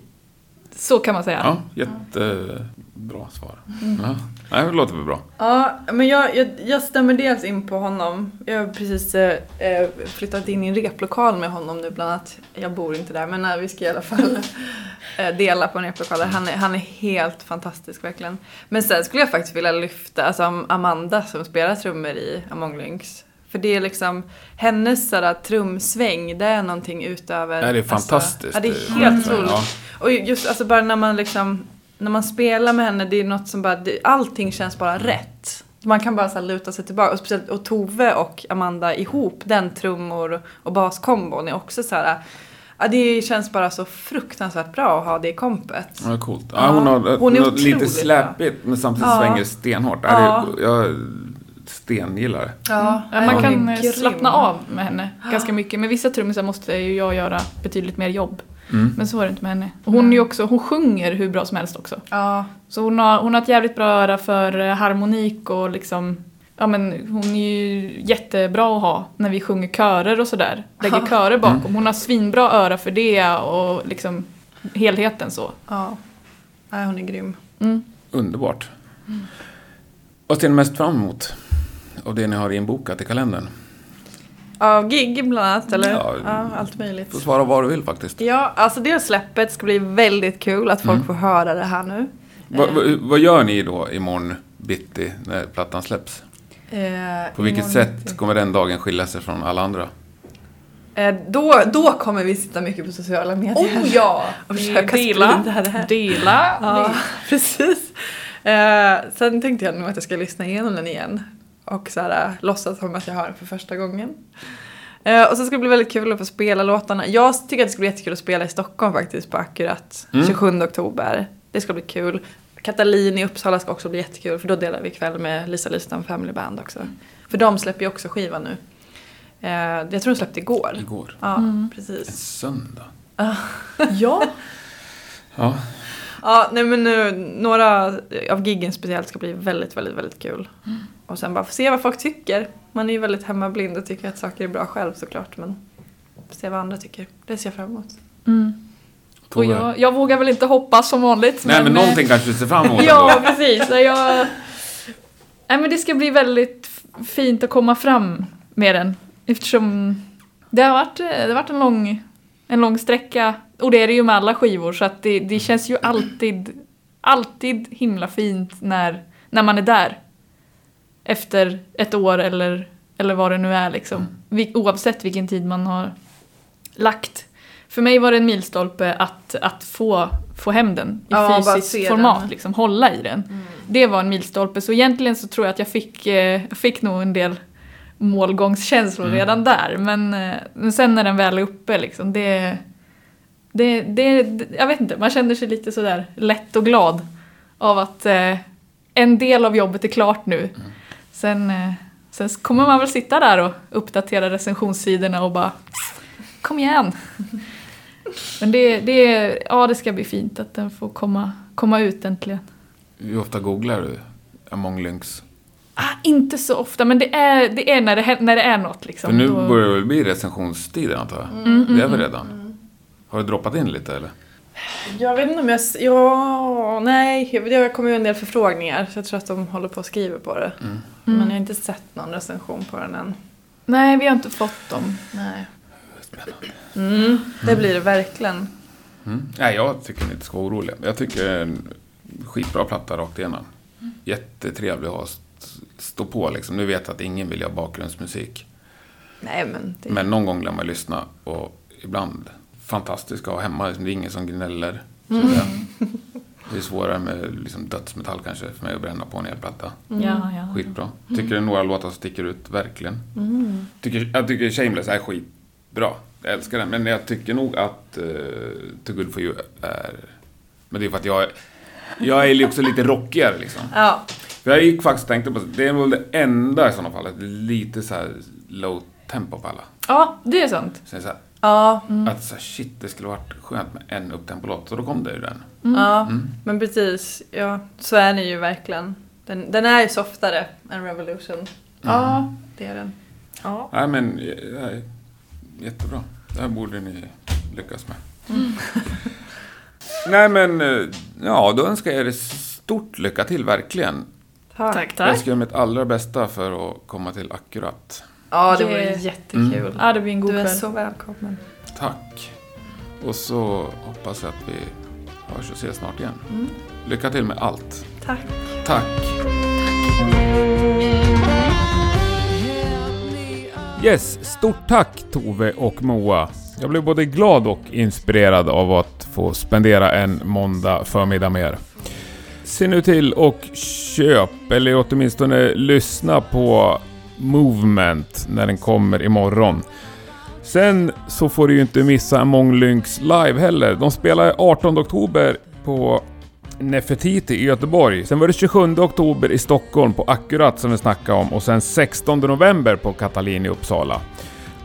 S2: Så kan man säga.
S4: Ja, jättebra svar. Ja. Nej, det låter väl bra.
S1: Ja, men jag, jag, jag stämmer dels in på honom. Jag har precis eh, flyttat in i en replokal med honom nu bland annat. Jag bor inte där men eh, vi ska i alla fall eh, dela på en replokal. Han är, han är helt fantastisk verkligen. Men sen skulle jag faktiskt vilja lyfta alltså, Am- Amanda som spelar trummor i Among Lynx. För det är liksom, hennes sådär, trumsväng, det är någonting utöver...
S4: Nej, det är
S1: alltså-
S4: fantastiskt.
S1: ja, det är
S4: Mm.
S1: helt otroligt.
S4: Ja.
S1: Och just alltså bara när man liksom, när man spelar med henne, det är något som bara, det, allting känns bara rätt. Man kan bara så luta sig tillbaka. Och speciellt och Tove och Amanda ihop, den trummor och baskombon är också så här. Ja, det känns bara så fruktansvärt bra att ha det i kompet.
S4: Ja, coolt. Ja, hon har,
S1: Hon
S4: har lite släpigt men samtidigt
S1: Ja.
S4: svänger stenhårt. Ja.
S1: Ja.
S4: Det, jag stengillar det.
S1: Ja,
S2: Ja, man kan slappna av med henne ganska mycket. Med vissa trummisar måste ju jag göra betydligt mer jobb.
S4: Mm.
S2: Men så är det inte med henne. Och hon, är också, hon sjunger hur bra som helst också.
S1: Ja,
S2: Så hon har, hon har ett jävligt bra öra för eh, harmonik och liksom Ja men hon är ju jättebra att ha när vi sjunger körer och sådär. Lägger körer bakom. Hon har svinbra öra för det och liksom helheten så.
S1: ja. Nej, hon är grym.
S2: Mm.
S4: Underbart. Vad ser ni mest fram emot? Av det ni har inbokat i kalendern?
S1: Ja, gig bland annat, eller?
S4: Ja.
S1: Ja, allt möjligt.
S4: Får svara vad du vill faktiskt.
S1: Ja, alltså det släppet ska bli väldigt kul att folk
S4: Mm.
S1: får höra det här nu.
S4: Va, va, vad gör ni då imorgon bitti när plattan släpps?
S1: Eh,
S4: På vilket sätt
S1: bitti.
S4: kommer den dagen skilja sig från alla andra?
S1: Eh, då, då kommer vi sitta mycket på sociala medier.
S2: Oh ja!
S1: Och försöka
S2: dela,
S1: sprida det här.
S2: dela.
S1: Ja, precis. Eh, sen tänkte jag nog att jag ska lyssna igenom den igen. Och så här, eh, låtsas som att jag har den för första gången. Eh, och så ska det bli väldigt kul att få spela låtarna. Jag tycker att det ska bli jättekul att spela i Stockholm faktiskt på Akkurat.
S4: Mm.
S1: 27 oktober. Det ska bli kul. Katalin i Uppsala ska också bli jättekul för då delar vi kväll med Lisa Lystam Family Band också. För de släpper ju också skiva nu. Eh, jag tror de släppte igår.
S4: Igår.
S1: Ja,
S2: Mm.
S4: En
S1: precis.
S4: söndag.
S2: Ja.
S4: Ja.
S1: Ja, nej men nu, några av giggen speciellt ska bli väldigt, väldigt, väldigt kul.
S2: Mm.
S1: Och sen bara få se vad folk tycker. Man är ju väldigt hemmablind och tycker att saker är bra själv såklart. Men se vad andra tycker. Det ser jag fram emot.
S2: Mm. Och jag, jag vågar väl inte hoppas som vanligt.
S4: Nej men
S2: eh,
S4: någonting kanske du ser fram emot
S2: Ja, precis. Jag... Nej, men det ska bli väldigt fint att komma fram med den. Eftersom det har varit, eh, det har varit en, lång, en lång sträcka. Och det är det ju med alla skivor. Så att det, det känns ju alltid, alltid himla fint när, när man är där. Efter ett år eller, eller vad det nu är liksom. Vi, oavsett vilken tid man har lagt. För mig var det en milstolpe att, att få, få hem den i
S1: Ja,
S2: fysiskt
S1: den.
S2: format, liksom, hålla i den. Det var en milstolpe, så egentligen så tror jag att jag fick, eh, fick nog en del målgångskänslor
S4: Mm.
S2: redan där. Men, eh, men sen när den väl är uppe, liksom, det, det, det. Jag vet inte, man känner sig lite sådär lätt och glad av att eh, en del av jobbet är klart nu. Sen, eh, sen kommer man väl sitta där och uppdatera recensionssidorna och bara Kom igen! Men det, det, ja, det ska bli fint att den får komma, komma ut äntligen.
S4: Hur ofta googlar du Among Lynx?
S2: Ah, inte så ofta, men det är, det är när, det, när det är något. Liksom.
S4: För nu börjar det väl bli recensionstider antar jag?
S2: Mm,
S4: Det är väl redan? Har du droppat in lite eller?
S1: Jag vet inte om jag... Ja, nej. Det har kommit en del förfrågningar. Så jag tror att de håller på och skriver på det.
S4: Mm.
S1: Men jag har inte sett någon recension på den än.
S2: Nej, vi har inte fått dem.
S1: Nej. Mm, det blir det verkligen.
S4: Mm. Nej, jag tycker ni inte ska vara oroliga. Jag tycker en skitbra platta rakt igenom. Jättetrevlig att ha st- stå på liksom. Nu vet jag att ingen vill göra bakgrundsmusik.
S1: Nej men. Det...
S4: Men någon gång lär man lyssna och ibland fantastisk att ha hemma. Liksom, Det är ingen som gnäller. säga. Det är svårare med liksom, dödsmetall kanske för mig att bränna på en hel platta.
S2: Ja, ja.
S4: Skitbra. Tycker det är några låtar som sticker ut, verkligen.
S1: Mm.
S4: Tycker, jag tycker Shameless är skitbra. Jag älskar den. Men jag tycker nog att uh, To Good For You är... Men det är för att jag är... Jag är också lite rockigare liksom.
S1: Ja.
S4: För jag gick faktiskt tänkte på... Det är väl det enda i sådana fall. Att det är lite så här low tempo på alla.
S2: ja, det är sant.
S4: Jag så här,
S1: Ja.
S4: Att så här, shit, det skulle varit skönt med en upptempo-låt. Så då kom det ju den.
S1: Ja.
S4: Mm.
S1: Men precis. Ja, så är den ju verkligen. Den, den är ju softare än Revolution.
S2: Ja.
S1: Det är den.
S2: ja.
S4: Nej men, eh, jättebra. Det här borde ni lyckas med. Nej men, eh, ja då önskar jag er stort lycka till verkligen.
S1: Tack.
S2: Tack,
S4: Jag ska göra mitt allra bästa för att komma till Akkurat.
S1: Ja, det vore jättekul.
S4: Mm.
S2: Ja, det blir en god
S1: Du är
S2: kväll.
S1: så välkommen.
S4: Tack. Och så hoppas jag att vi hörs och ses snart igen.
S1: Mm.
S4: Lycka till med allt.
S1: Tack.
S4: Tack. Yes, stort tack Tove och Moa. Jag blev både glad och inspirerad av att få spendera en måndag förmiddag med er. Se nu till och köp, eller åtminstone lyssna på Movement när den kommer imorgon. Sen så får du ju inte missa Among Lynx live heller. De spelar 18 oktober på Nefertiti i Göteborg. Sen var det 27 oktober i Stockholm på Akkurat som vi snackade om och sen 16 november på Katalin i Uppsala.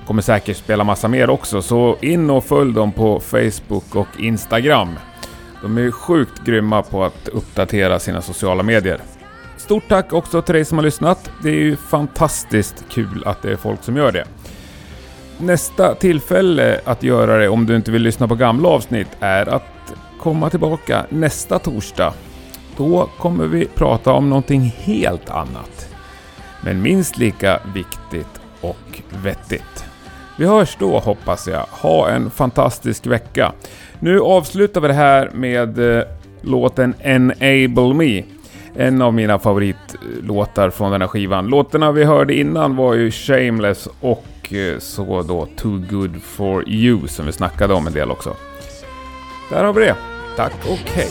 S4: Kommer säkert spela massa mer också så in och följ dem på Facebook och Instagram. De är sjukt grymma på att uppdatera sina sociala medier. Stort tack också till dig som har lyssnat. Det är ju fantastiskt kul att det är folk som gör det. Nästa tillfälle att göra det om du inte vill lyssna på gamla avsnitt är att komma tillbaka nästa torsdag. Då kommer vi prata om någonting helt annat. Men minst lika viktigt och vettigt. Vi hörs då hoppas jag. Ha en fantastisk vecka. Nu avslutar vi det här med eh, låten Enable Me. En av mina favoritlåtar från den här skivan. Låtarna vi hörde innan var ju Shameless och eh, så då Too Good For You som vi snackade om en del också. Där har vi det. Tack och hej.